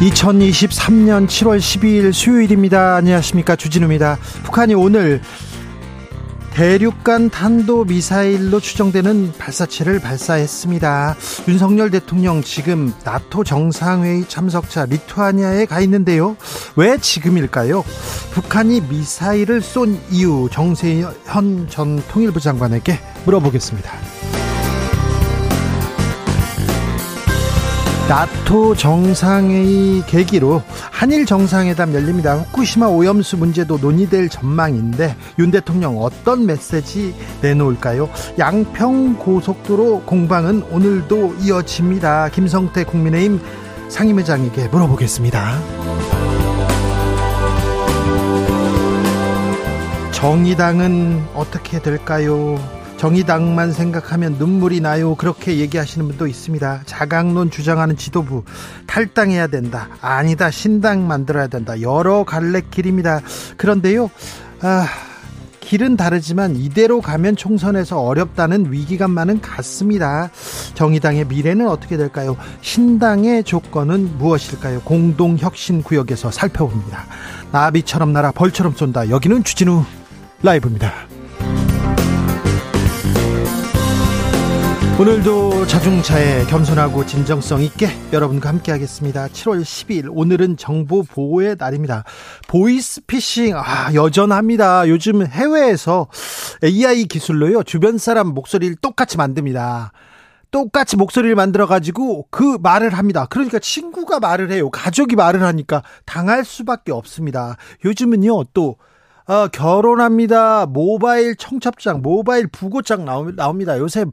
2023년 7월 12일 수요일입니다. 안녕하십니까. 주진우입니다. 북한이 오늘 대륙간 탄도 미사일로 추정되는 발사체를 발사했습니다. 윤석열 대통령 지금 나토 정상회의 참석차 리투아니아에 가 있는데요. 왜 지금일까요? 북한이 미사일을 쏜 이유 정세현 전 통일부 장관에게 물어보겠습니다. 나토 정상회의 계기로 한일 정상회담 열립니다. 후쿠시마 오염수 문제도 논의될 전망인데 윤 대통령 어떤 메시지 내놓을까요? 양평 고속도로 공방은 오늘도 이어집니다. 김성태 국민의힘 상임회장에게 물어보겠습니다. 정의당은 어떻게 될까요? 정의당만 생각하면 눈물이 나요. 그렇게 얘기하시는 분도 있습니다. 자강론 주장하는 지도부 탈당해야 된다. 아니다. 신당 만들어야 된다. 여러 갈래 길입니다. 그런데요. 아, 길은 다르지만 이대로 가면 총선에서 어렵다는 위기감만은 같습니다. 정의당의 미래는 어떻게 될까요? 신당의 조건은 무엇일까요? 공동혁신 구역에서 살펴봅니다. 나비처럼 날아 벌처럼 쏜다. 여기는 주진우 라이브입니다. 오늘도 자중차에 겸손하고 진정성 있게 여러분과 함께 하겠습니다. 7월 10일 오늘은 정보 보호의 날입니다. 보이스피싱 아 여전합니다. 요즘 해외에서 AI 기술로요. 주변 사람 목소리를 똑같이 만듭니다. 똑같이 목소리를 만들어 가지고 그 말을 합니다. 그러니까 친구가 말을 해요. 가족이 말을 하니까 당할 수밖에 없습니다. 요즘은요. 또 어, 결혼합니다. 모바일 청첩장, 모바일 부고장 나옵니다. 요새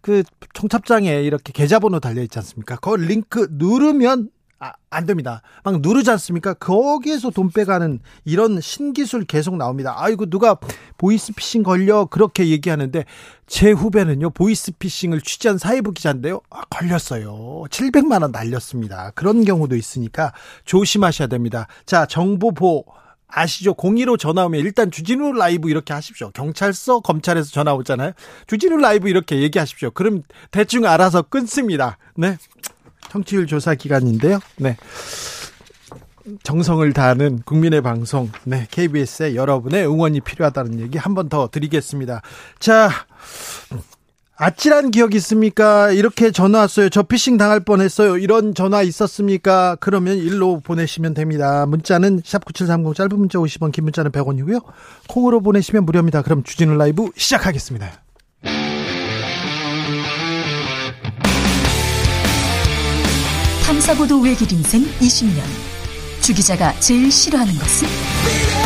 그 청첩장에 이렇게 계좌번호 달려 있지 않습니까? 그 링크 누르면 아, 안 됩니다. 막 누르지 않습니까? 거기에서 돈 빼가는 이런 신기술 계속 나옵니다. 아이고, 누가 보이스피싱 걸려 그렇게 얘기하는데 제 후배는요, 보이스피싱을 취재한 사회부 기자인데요. 아, 걸렸어요. 700만원 날렸습니다. 그런 경우도 있으니까 조심하셔야 됩니다. 자, 정보보 아시죠? 02로 전화 오면 일단 주진우 라이브 이렇게 하십시오. 경찰서, 검찰에서 전화 오잖아요. 주진우 라이브 이렇게 얘기하십시오. 그럼 대충 알아서 끊습니다. 네. 청취율 조사 기간인데요. 네. 정성을 다하는 국민의 방송, 네. KBS에 여러분의 응원이 필요하다는 얘기 한 번 더 드리겠습니다. 자, 아찔한 기억 있습니까? 이렇게 전화 왔어요. 저 피싱 당할 뻔했어요. 이런 전화 있었습니까? 그러면 일로 보내시면 됩니다. 문자는 샵 9730 짧은 문자 50원, 긴 문자는 100원이고요. 콩으로 보내시면 무료입니다. 그럼 주진우 라이브 시작하겠습니다. 탐사보도 외길 인생 20년. 주 기자가 제일 싫어하는 것은?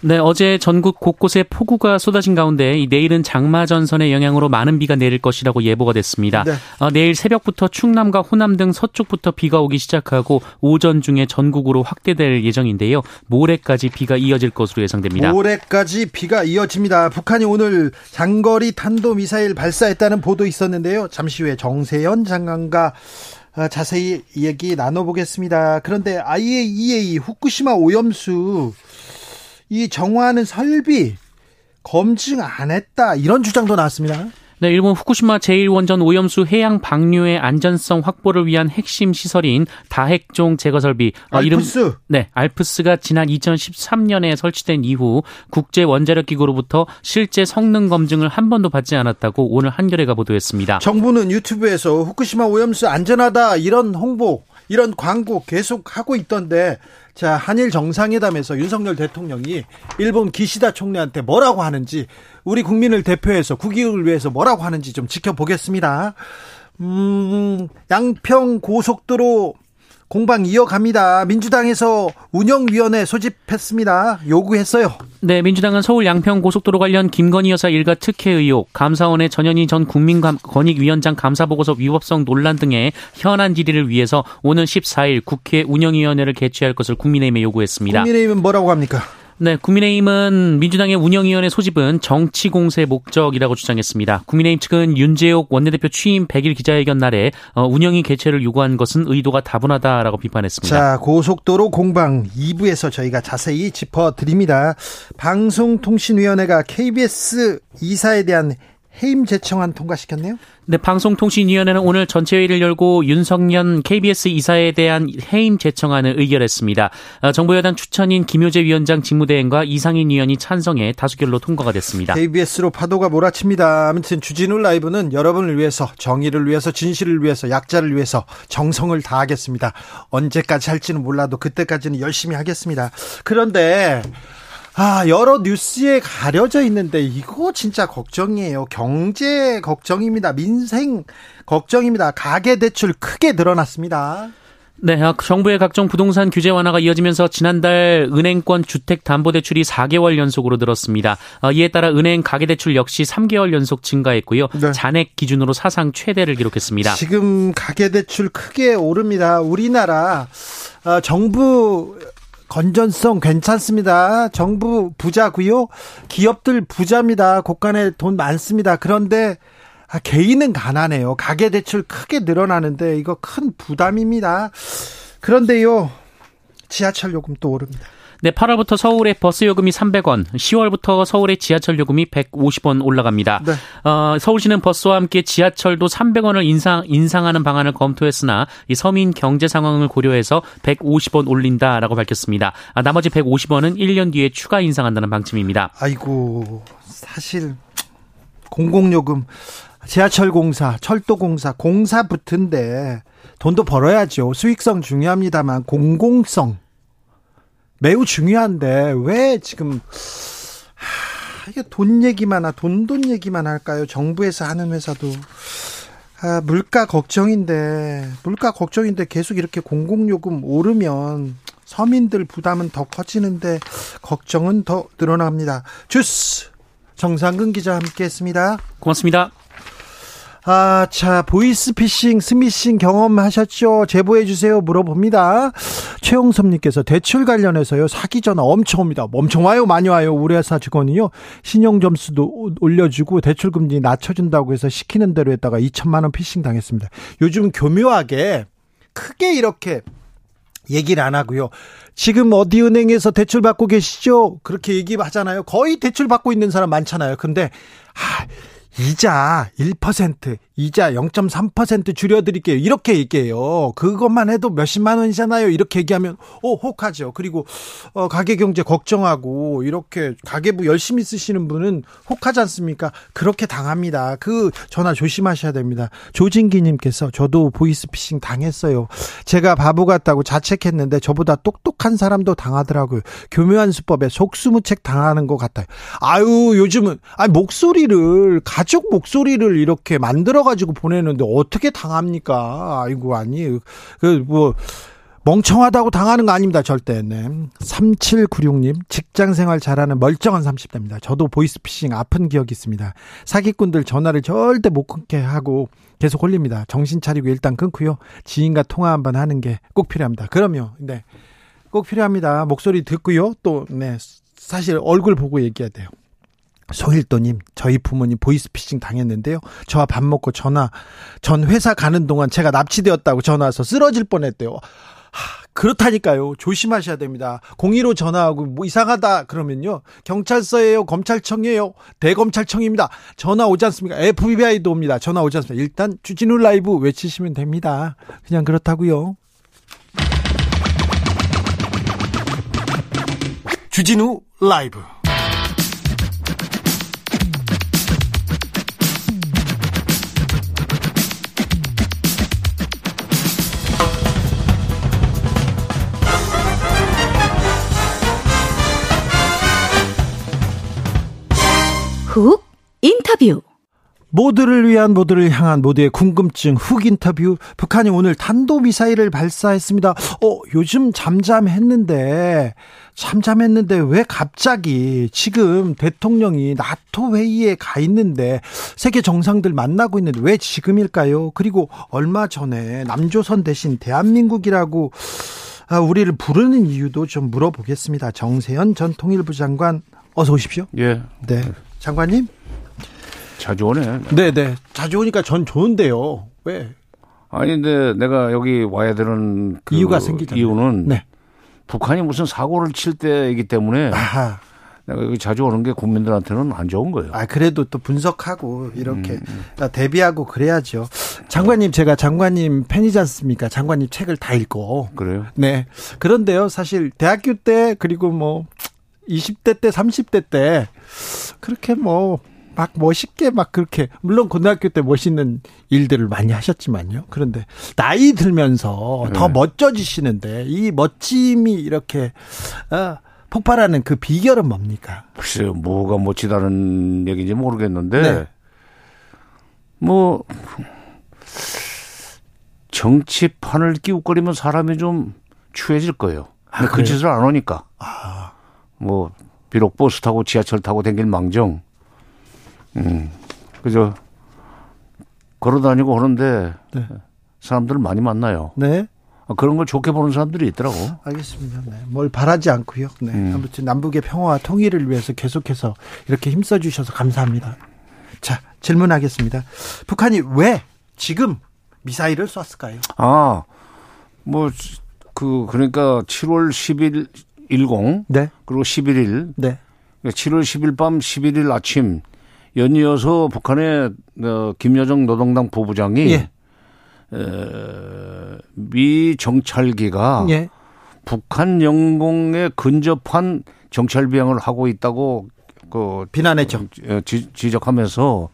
네, 어제 전국 곳곳에 폭우가 쏟아진 가운데 이 내일은 장마 전선의 영향으로 많은 비가 내릴 것이라고 예보가 됐습니다. 네. 어, 내일 새벽부터 충남과 호남 등 서쪽부터 비가 오기 시작하고 오전 중에 전국으로 확대될 예정인데요. 모레까지 비가 이어질 것으로 예상됩니다. 모레까지 비가 이어집니다. 북한이 오늘 장거리 탄도 미사일 발사했다는 보도 있었는데요. 잠시 후에 정세현 장관과 어, 자세히 얘기 나눠보겠습니다. 그런데 IAEA 후쿠시마 오염수 이 정화하는 설비 검증 안 했다 이런 주장도 나왔습니다. 네, 일본 후쿠시마 제1원전 오염수 해양 방류의 안전성 확보를 위한 핵심 시설인 다핵종 제거 설비 어, 알프스. 이름 네, 알프스가 지난 2013년에 설치된 이후 국제 원자력 기구로부터 실제 성능 검증을 한 번도 받지 않았다고 오늘 한겨레가 보도했습니다. 정부는 유튜브에서 후쿠시마 오염수 안전하다 이런 홍보 이런 광고 계속 하고 있던데 자, 한일 정상회담에서 윤석열 대통령이 일본 기시다 총리한테 뭐라고 하는지 우리 국민을 대표해서 국익을 위해서 뭐라고 하는지 좀 지켜보겠습니다. 음, 양평 고속도로 공방 이어갑니다. 민주당에서 운영위원회 소집했습니다. 요구했어요. 네, 민주당은 서울 양평 고속도로 관련 김건희 여사 일가 특혜 의혹, 감사원의 전현희 전 국민권익위원장 감사보고서 위법성 논란 등의 현안 질의를 위해서 오는 14일 국회 운영위원회를 개최할 것을 국민의힘에 요구했습니다. 국민의힘은 뭐라고 합니까? 네, 국민의힘은 민주당의 운영위원회 소집은 정치 공세 목적이라고 주장했습니다. 국민의힘 측은 윤재옥 원내대표 취임 100일 기자회견 날에 어, 운영위 개최를 요구한 것은 의도가 다분하다라고 비판했습니다. 자, 고속도로 공방 2부에서 저희가 자세히 짚어드립니다. 방송통신위원회가 KBS 이사에 대한 해임 재청안 통과시켰네요. 네, 방송통신위원회는 오늘 전체회의를 열고 윤석열 KBS 이사에 대한 해임 재청안을 의결했습니다. 어, 정부 여당 추천인 김효재 위원장 직무대행과 이상인 위원이 찬성해 다수결로 통과가 됐습니다. KBS로 파도가 몰아칩니다. 아무튼 주진우 라이브는 여러분을 위해서 정의를 위해서 진실을 위해서 약자를 위해서 정성을 다하겠습니다. 언제까지 할지는 몰라도 그때까지는 열심히 하겠습니다. 그런데 아, 여러 뉴스에 가려져 있는데 이거 진짜 걱정이에요. 경제 걱정입니다. 민생 걱정입니다. 가계 대출 크게 늘어났습니다. 네, 아, 정부의 각종 부동산 규제 완화가 이어지면서 지난달 은행권 주택담보대출이 4개월 연속으로 늘었습니다. 어, 이에 따라 은행 가계대출 역시 3개월 연속 증가했고요. 네. 잔액 기준으로 사상 최대를 기록했습니다. 지금 가계대출 크게 오릅니다. 우리나라 어, 정부 건전성 괜찮습니다. 정부 부자고요. 기업들 부자입니다. 곳간에 돈 많습니다. 그런데 아, 개인은 가난해요. 가계 대출 크게 늘어나는데 이거 큰 부담입니다. 그런데요. 지하철 요금 또 오릅니다. 네, 8월부터 서울의 버스 요금이 300원, 10월부터 서울의 지하철 요금이 150원 올라갑니다. 네. 어, 서울시는 버스와 함께 지하철도 300원을 인상 인상하는 방안을 검토했으나 이 서민 경제 상황을 고려해서 150원 올린다라고 밝혔습니다. 아, 나머지 150원은 1년 뒤에 추가 인상한다는 방침입니다. 아이고, 사실 공공요금 지하철 공사, 철도 공사, 공사 붙은데 돈도 벌어야죠. 수익성 중요합니다만 공공성 매우 중요한데 왜 지금 하, 이게 돈 얘기만 하, 돈돈 얘기만 할까요? 정부에서 하는 회사도 아, 물가 걱정인데 물가 걱정인데 계속 이렇게 공공요금 오르면 서민들 부담은 더 커지는데 걱정은 더 늘어납니다. 주스 정상근 기자 함께했습니다. 고맙습니다. 아, 자, 보이스피싱, 스미싱 경험하셨죠? 제보해주세요. 물어봅니다. 최용섭님께서 대출 관련해서요, 사기 전화 엄청 옵니다. 엄청 와요, 많이 와요. 우리 회사 직원이요. 신용점수도 올려주고 대출금리 낮춰준다고 해서 시키는 대로 했다가 2천만원 피싱 당했습니다. 요즘 교묘하게 크게 이렇게 얘기를 안 하고요. 지금 어디 은행에서 대출 받고 계시죠? 그렇게 얘기하잖아요. 거의 대출 받고 있는 사람 많잖아요. 근데, 아, 이자 1%, 이자 0.3% 줄여드릴게요. 이렇게 얘기해요. 그것만 해도 몇십만 원이잖아요. 이렇게 얘기하면, 오, 혹하죠. 그리고, 어, 가계경제 걱정하고, 이렇게 가계부 열심히 쓰시는 분은 혹하지 않습니까? 그렇게 당합니다. 그 전화 조심하셔야 됩니다. 조진기님께서 저도 보이스피싱 당했어요. 제가 바보 같다고 자책했는데 저보다 똑똑한 사람도 당하더라고요. 교묘한 수법에 속수무책 당하는 것 같아요. 아유, 요즘은, 아 목소리를 가 가족 목소리를 이렇게 만들어 가지고 보내는데 어떻게 당합니까? 아이고 아니 그뭐 멍청하다고 당하는 거 아닙니다. 절대. 네. 3796님, 직장 생활 잘하는 멀쩡한 30대입니다. 저도 보이스피싱 아픈 기억이 있습니다. 사기꾼들 전화를 절대 못 끊게 하고 계속 홀립니다. 정신 차리고 일단 끊고요. 지인과 통화 한번 하는 게 꼭 필요합니다. 그럼요. 네. 꼭 필요합니다. 목소리 듣고요. 또, 네. 사실 얼굴 보고 얘기해야 돼요. 소일도님, 저희 부모님 보이스피싱 당했는데요. 저와 밥 먹고 전화, 전 회사 가는 동안 제가 납치되었다고 전화 와서 쓰러질 뻔했대요. 그렇다니까요. 조심하셔야 됩니다. 02로 전화하고 뭐 이상하다 그러면요. 경찰서예요, 검찰청이에요, 대검찰청입니다. 전화 오지 않습니까? FBI도 옵니다. 전화 오지 않습니다. 일단 주진우 라이브 외치시면 됩니다. 그냥 그렇다고요. 주진우 라이브 훅 인터뷰 모두를 위한 모두를 향한 모두의 궁금증 훅 인터뷰 북한이 오늘 탄도미사일을 발사했습니다. 어, 요즘 잠잠했는데 잠잠했는데 왜 갑자기 지금 대통령이 나토 회의에 가 있는데 세계 정상들 만나고 있는데 왜 지금일까요? 그리고 얼마 전에 남조선 대신 대한민국이라고 아, 우리를 부르는 이유도 좀 물어보겠습니다. 정세현 전 통일부 장관 어서 오십시오. 예. 네. 장관님? 자주 오네. 네, 네. 자주 오니까 전 좋은데요. 왜? 아니, 근데 내가 여기 와야 되는 그 이유가 생기잖아요. 이유는 네. 북한이 무슨 사고를 칠 때이기 때문에 아하. 내가 여기 자주 오는 게 국민들한테는 안 좋은 거예요. 아, 그래도 또 분석하고 이렇게 음, 대비하고 그래야죠. 장관님, 제가 장관님 팬이지 않습니까? 장관님 책을 다 읽고. 그래요? 네. 그런데요, 사실 대학교 때 그리고 뭐 20대 때, 30대 때 그렇게 뭐 막 멋있게 막 그렇게 물론 고등학교 때 멋있는 일들을 많이 하셨지만요. 그런데 나이 들면서 더 네. 멋져지시는데 이 멋짐이 이렇게 아, 폭발하는 그 비결은 뭡니까? 글쎄요, 뭐가 멋지다는 얘기인지 모르겠는데, 네. 뭐, 정치판을 끼우거리면 사람이 좀 추해질 거예요. 근데 그? 짓을 안 하니까. 뭐, 비록 버스 타고 지하철 타고 댕길 망정, 음, 그저, 걸어 다니고 하는데, 네. 사람들 많이 만나요. 네. 아, 그런 걸 좋게 보는 사람들이 있더라고. 알겠습니다. 네. 뭘 바라지 않고요. 네. 음. 아무튼 남북의 평화와 통일을 위해서 계속해서 이렇게 힘써 주셔서 감사합니다. 자, 질문하겠습니다. 북한이 왜 지금 미사일을 쐈을까요? 아, 뭐, 그, 그러니까 7월 10일 10, 네. 그리고 11일, 네. 7월 10일 밤 11일 아침 연이어서 북한의 어, 김여정 노동당 부부장이 예. 에, 미 정찰기가 예. 북한 영공에 근접한 정찰 비행을 하고 있다고 그 비난했죠. 어, 지, 지적하면서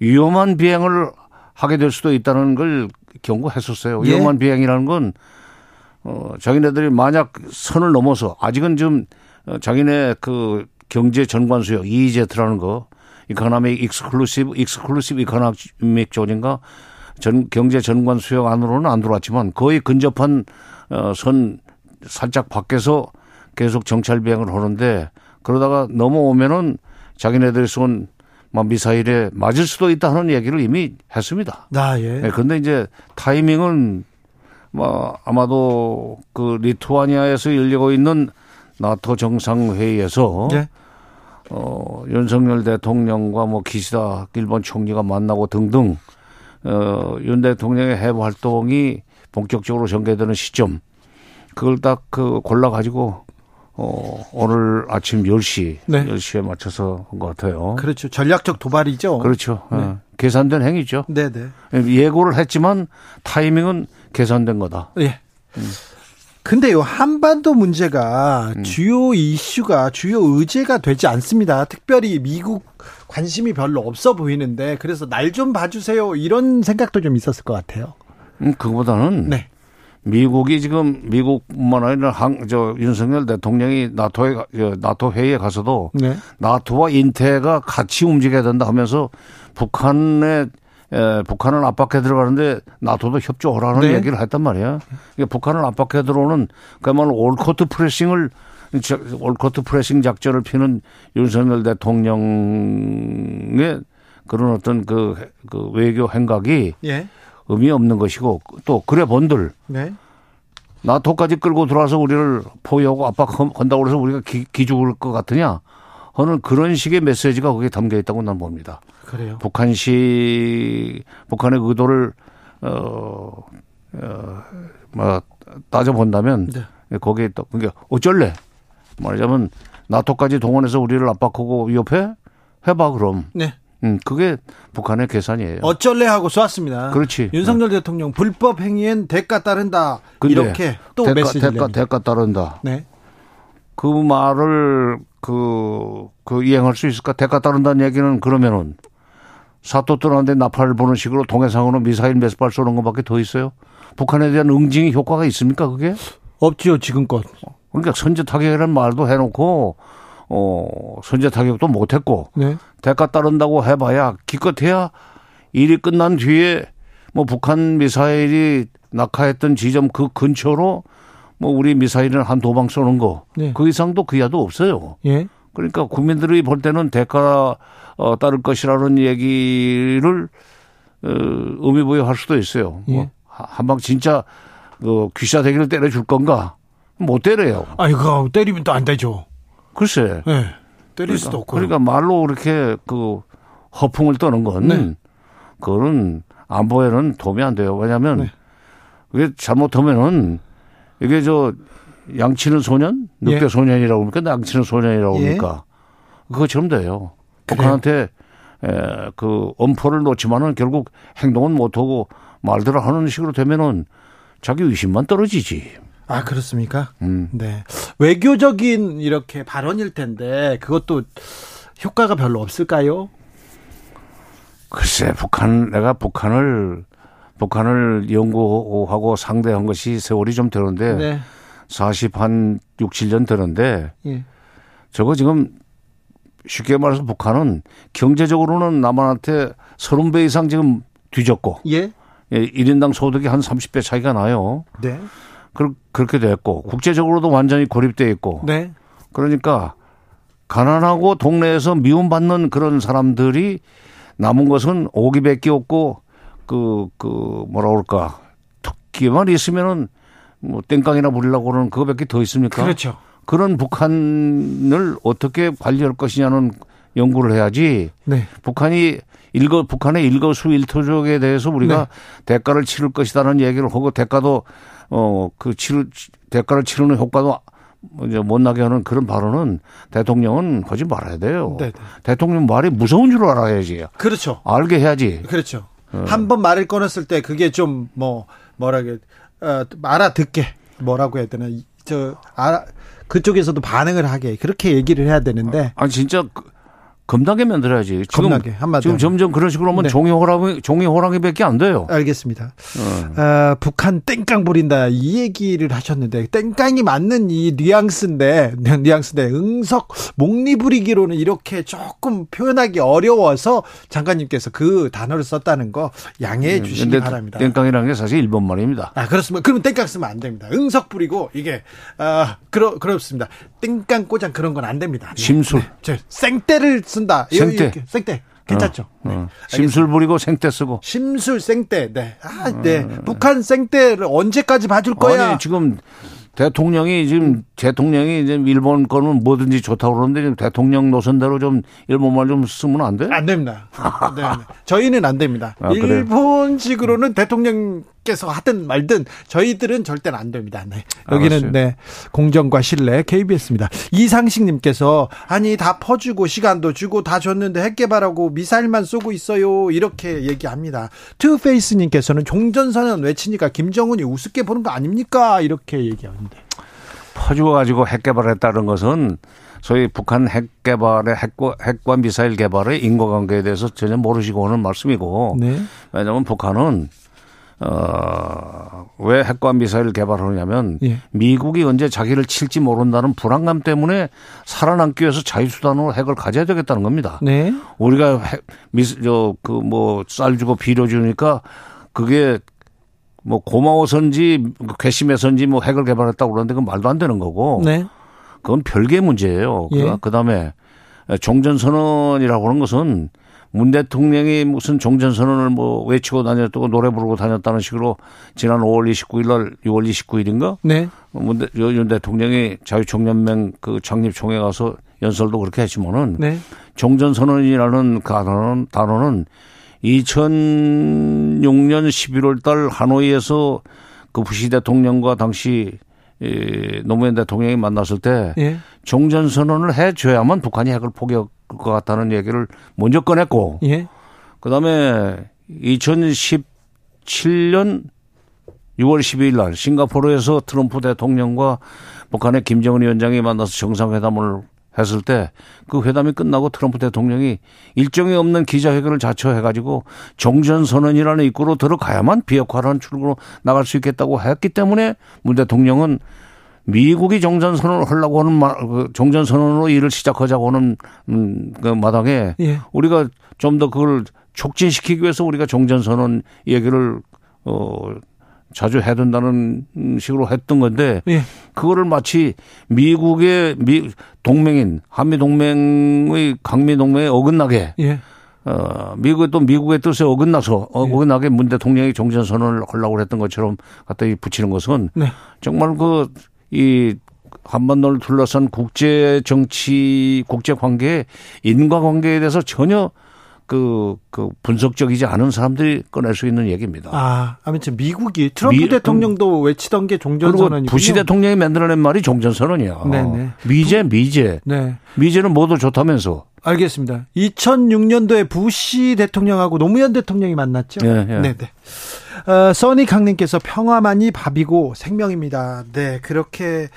위험한 비행을 하게 될 수도 있다는 걸 경고했었어요. 예. 위험한 비행이라는 건 어, 자기네들이 만약 선을 넘어서 아직은 좀 어, 자기네 그 경제 전관 수역 EEZ라는 거 economic exclusive exclusive economic zone인가 전 경제 전관 수역 안으로는 안 들어왔지만 거의 근접한 어, 선 살짝 밖에서 계속 정찰 비행을 하는데 그러다가 넘어오면은 자기네들이 쏜막 미사일에 맞을 수도 있다는 얘기를 이미 했습니다. 아, 예. 네, 근데 이제 타이밍은 뭐 아마도 그 리투아니아에서 열리고 있는 나토 정상회의에서 예. 어, 윤석열 대통령과 뭐 기시다 일본 총리가 만나고 등등 어, 윤 대통령의 해외 활동이 본격적으로 전개되는 시점 그걸 딱 그 골라 가지고 어, 오늘 아침 10시 네. 10시에 맞춰서 한 것 같아요. 그렇죠. 전략적 도발이죠. 그렇죠. 네. 어, 계산된 행위죠. 네, 네. 예고를 했지만 타이밍은 계산된 거다. 예. 근데요, 한반도 문제가 음. 주요 이슈가 주요 의제가 되지 않습니다. 특별히 미국 관심이 별로 없어 보이는데, 그래서 날 좀 봐주세요. 이런 생각도 좀 있었을 것 같아요. 음, 그거보다는 네. 미국이 지금 미국뿐만 아니라 한, 저 윤석열 대통령이 나토에 나토 회의에 가서도 네. 나토와 인태가 같이 움직여야 된다 하면서 북한에 에, 북한을 압박해 들어가는데 나토도 협조하라는 네. 얘기를 했단 말이야. 그러니까 북한을 압박해 들어오는 그야말로 올코트 프레싱을 저- 올코트 프레싱 작전을 피는 윤석열 대통령의 그런 어떤 그, 그 외교 행각이 예. 의미 없는 것이고 또 그래 본들 네. 나토까지 끌고 들어와서 우리를 포위하고 압박한다고 해서 우리가 기, 기죽을 것 같으냐 하는 그런 식의 메시지가 거기에 담겨 있다고 난 봅니다. 그래요. 북한시 북한의 의도를 어, 어뭐 따져 본다면 네. 거기에 또 그러니까 어쩔래 말하자면 나토까지 동원해서 우리를 압박하고 위협해 해봐 그럼. 네. 음, 그게 북한의 계산이에요. 어쩔래 하고 쏘았습니다. 그렇지. 윤석열 네. 대통령 불법 행위엔 대가 따른다. 이렇게 또 대가, 메시지를 대가, 대가 따른다. 네. 그 말을 그, 그 이행할 수 있을까? 대가 따른다는 얘기는 그러면은 사또 떠나는데 나팔을 보는 식으로 동해상으로 미사일 몇 발 쏘는 것밖에 더 있어요? 북한에 대한 응징이 효과가 있습니까, 그게? 없지요, 지금껏. 그러니까 선제 타격이라는 말도 해놓고 어, 선제 타격도 못했고 네. 대가 따른다고 해봐야 기껏해야 일이 끝난 뒤에 뭐 북한 미사일이 낙하했던 지점 그 근처로 뭐 우리 미사일을 한 도방 쏘는 거. 네. 그 이상도 그야도 없어요. 예. 그러니까 국민들이 볼 때는 대가 어, 따를 것이라는 얘기를 어, 의미 부여할 수도 있어요. 예. 뭐 한방 진짜 그 귀사 대기를 때려줄 건가? 못 때려요. 그 때리면 또 안 되죠. 글쎄. 네. 때릴 그러니까, 수도 없고. 그러니까 말로 그렇게 그 허풍을 떠는 건 네. 그거는 안보에는 도움이 안 돼요. 왜냐하면 네. 그게 잘못하면은 이게 저 양치는 소년, 늑대 예. 소년이라고 합니까? 양치는 소년이라고 예. 합니까? 그것처럼 돼요. 북한한테 에, 그 엄포를 놓지만은 결국 행동은 못하고 말들을 하는 식으로 되면은 자기 의심만 떨어지지. 아 그렇습니까? 음. 네 외교적인 이렇게 발언일 텐데 그것도 효과가 별로 없을까요? 글쎄 북한 내가 북한을 북한을 연구하고 상대한 것이 세월이 좀 되는데 네. 40한 6, 7년 되는데 예. 저거 지금 쉽게 말해서 북한은 경제적으로는 남한한테 30배 이상 지금 뒤졌고 예. 예 1인당 소득이 한 30배 차이가 나요. 네. 그렇게 됐고 국제적으로도 완전히 고립돼 있고 네. 그러니까 가난하고 동네에서 미움받는 그런 사람들이 남은 것은 오기밖에 없고 그, 그, 뭐라 그럴까. 특기만 있으면은 뭐 땡깡이나 부리려고 그러는 그거밖에 더 있습니까? 그렇죠. 그런 북한을 어떻게 관리할 것이냐는 연구를 해야지. 네. 북한이 일거 북한의 일거수일투족에 대해서 우리가 네. 대가를 치를 것이다는 얘기를 하고 대가도 어그 치를 대가를 치르는 효과도 이제 못 나게 하는 그런 발언은 대통령은 하지 말아야 돼요. 네네. 네. 대통령 말이 무서운 줄 알아야지. 그렇죠. 알게 해야지. 그렇죠. 어. 한번 말을 꺼냈을 때 그게 좀 뭐 뭐라게 어, 알아듣게 뭐라고 해야 되나 저 알아 그쪽에서도 반응을 하게 그렇게 얘기를 해야 되는데. 아 진짜 그 겁나게 만들어야지. 지금, 겁나게 한마디 지금 점점 그런 식으로 하면 네. 종이 호랑이 종이 호랑이밖에 안 돼요. 알겠습니다. 어. 어, 북한 땡깡 부린다 이 얘기를 하셨는데 땡깡이 맞는 이 뉘앙스인데 뉘앙스인데 응석 목리 부리기로는 이렇게 조금 표현하기 어려워서 장관님께서 그 단어를 썼다는 거 양해해 네, 주시기 바랍니다. 땡깡이라는 게 사실 일본 말입니다. 아 그렇습니다. 그러면 땡깡 쓰면 안 됩니다. 응석 부리고 이게 아 그러 그렇습니다. 땡깡 꼬장 그런 건 안 됩니다. 네. 심술. 네. 생떼를 쓴 다. 생떼. 생떼. 괜찮죠. 어, 어. 네. 심술 부리고 생떼 쓰고. 심술 생떼. 네. 아, 네. 어. 북한 생떼를 언제까지 봐줄 거야? 아니, 지금 대통령이 지금 대통령이 이제 일본 거는 뭐든지 좋다고 그러는데 지금 대통령 노선대로 좀 일본말 좀 쓰면 안 돼? 안 됩니다. 네, 네. 저희는 안 됩니다. 아, 일본식으로는 대통령 께서 하든 말든 저희들은 절대는 안 됩니다. 네. 여기는 알았어요. 네 공정과 신뢰 KBS입니다. 이상식님께서 아니 다 퍼주고 시간도 주고 다 줬는데 핵 개발하고 미사일만 쏘고 있어요 이렇게 얘기합니다. 투페이스님께서는 종전선언 외치니까 김정은이 우습게 보는 거 아닙니까 이렇게 얘기합니다. 있는데. 퍼주어 가지고 핵 개발했다는 것은 소위 북한 핵 개발의 핵과, 핵과 미사일 개발의 인과관계에 대해서 전혀 모르시고 오는 말씀이고 네. 왜냐하면 북한은 어, 왜 핵과 미사일 개발하느냐면 예. 미국이 언제 자기를 칠지 모른다는 불안감 때문에 살아남기 위해서 자유수단으로 핵을 가져야 되겠다는 겁니다. 네. 우리가 핵, 미, 저, 그 뭐 쌀 주고 비료 주니까 그게 뭐 고마워서인지 괘씸해서인지 뭐 핵을 개발했다고 그러는데 그건 말도 안 되는 거고. 네. 그건 별개의 문제예요. 예. 그 다음에 종전선언이라고 하는 것은 문 대통령이 무슨 종전선언을 뭐 외치고 다녔다고 노래 부르고 다녔다는 식으로 지난 5월 29일 날 6월 29일인가? 네. 문, 대, 윤 대통령이 자유총연맹 그 창립총회 가서 연설도 그렇게 했지만은 네. 종전선언이라는 그 단어는, 단어는 2006년 11월 달 하노이에서 그 부시 대통령과 당시 이 노무현 대통령이 만났을 때 예. 종전 선언을 해줘야만 북한이 핵을 포기할 것 같다는 얘기를 먼저 꺼냈고 예. 그다음에 2017년 6월 12일 날 싱가포르에서 트럼프 대통령과 북한의 김정은 위원장이 만나서 정상회담을 했을 때 그 회담이 끝나고 트럼프 대통령이 일정이 없는 기자회견을 자처해가지고 종전선언이라는 입구로 들어가야만 비핵화라는 출구로 나갈 수 있겠다고 했기 때문에 문 대통령은 미국이 종전선언을 하려고 하는 그 종전선언으로 일을 시작하자고 하는 음, 그 마당에 예. 우리가 좀 더 그걸 촉진시키기 위해서 우리가 종전선언 얘기를 어 자주 해둔다는 식으로 했던 건데 예. 그거를 마치 미국의 미 동맹인 한미 동맹의 강미 동맹에 어긋나게 예. 어 미국의 또 미국의 뜻에 어긋나서 어, 예. 어긋나게 문 대통령이 종전 선언을 하려고 했던 것처럼 갖다 붙이는 것은 네. 정말 그 이 한반도를 둘러싼 국제 정치 국제 관계 인과 관계에 대해서 전혀 그, 그 분석적이지 않은 사람들이 꺼낼 수 있는 얘기입니다. 아, 아무튼 미국이 트럼프 미, 대통령도 외치던 게 종전선언이고 부시 대통령이 만들어낸 말이 종전선언이야. 네네. 미제, 미제. 네. 미제는 모두 좋다면서. 알겠습니다. 2006년도에 부시 대통령하고 노무현 대통령이 만났죠. 네, 네. 네. 어, 써니 강님께서 평화만이 밥이고 생명입니다. 네, 그렇게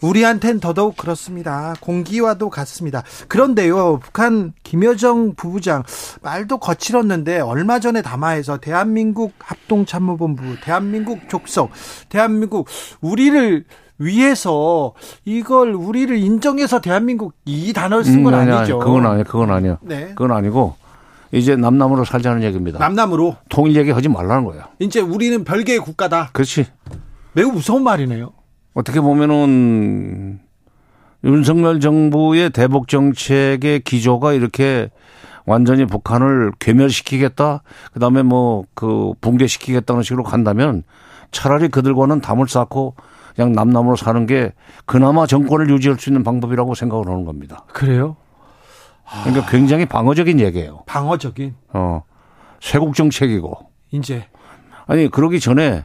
우리한텐 더더욱 그렇습니다. 공기와도 같습니다. 그런데요, 북한 김여정 부부장 말도 거칠었는데 얼마 전에 담화에서 대한민국 합동참모본부, 대한민국 족속, 대한민국 우리를 위해서 이걸 우리를 인정해서 대한민국 이 단어를 쓴건 음, 아니죠. 그건 아니에요. 그건 아니에요. 네. 그건 아니고 이제 남남으로 살자는 얘기입니다. 남남으로 통일 얘기 하지 말라는 거예요. 이제 우리는 별개의 국가다. 그렇지. 매우 무서운 말이네요. 어떻게 보면은 윤석열 정부의 대북 정책의 기조가 이렇게 완전히 북한을 괴멸시키겠다. 그다음에 뭐 그 붕괴시키겠다는 식으로 간다면 차라리 그들과는 담을 쌓고 그냥 남남으로 사는 게 그나마 정권을 유지할 수 있는 방법이라고 생각을 하는 겁니다. 그래요? 그러니까 굉장히 방어적인 얘기예요. 방어적인. 어. 쇄국 정책이고. 이제 아니 그러기 전에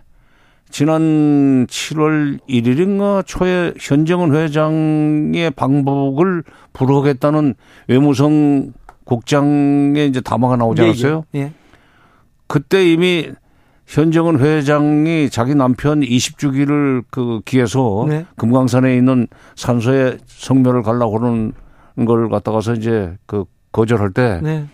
지난 7월 1일인가 초에 현정은 회장의 방북을 불허하겠다는 외무성 국장의 이제 담화가 나오지. 않았어요? 예, 예. 그때 이미 현정은 회장이 자기 남편 20주기를 그 기해서 네. 금강산에 있는 산소에 성묘를 가려고 하는 걸 갖다가서 이제 그 거절할 때 네.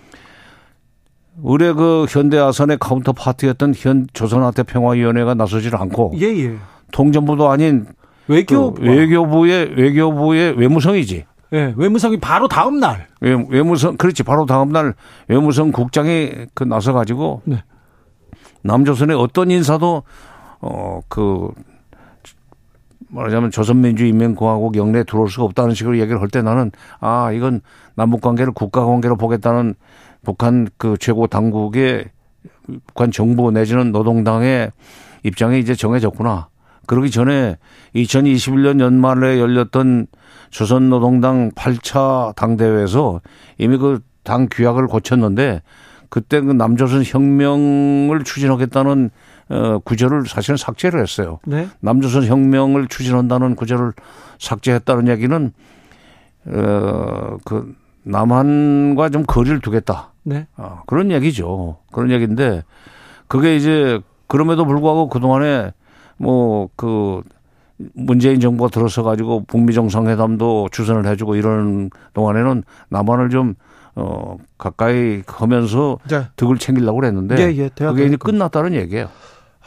의뢰 그 현대아산의 counterpart였던 현 조선아태 평화위원회가 나서질 않고 예, 예. 통전부도 아닌 외교 그 외교부의 외교부의 외무성이지. 예, 외무성이 바로 다음 날. 외, 외무성 그렇지 바로 다음 날 외무성 국장이 그 나서 가지고 네. 남조선의 어떤 인사도 어그 말하자면 조선민주인민공화국 영내에 들어올 수가 없다는 식으로 얘기를 할 때 나는 아 이건 남북 관계를 국가 관계로 보겠다는 북한 그 최고 당국의 북한 정부 내지는 노동당의 입장이 이제 정해졌구나. 그러기 전에 2021년 연말에 열렸던 조선노동당 8차 당대회에서 이미 그 당 규약을 고쳤는데 그때 그 남조선 혁명을 추진하겠다는 어 구절을 사실은 삭제를 했어요. 네? 남조선 혁명을 추진한다는 구절을 삭제했다는 얘기는 어 그 남한과 좀 거리를 두겠다. 네. 어, 그런 얘기죠. 그런 얘기인데 그게 이제 그럼에도 불구하고 그동안에 뭐그 문재인 정부가 들어서 가지고 북미 정상회담도 주선을 해주고 이런 동안에는 남한을 좀 어, 가까이 하면서 네. 득을 챙기려고 그랬는데 예, 예, 그게 이제 끝났다는 얘기예요.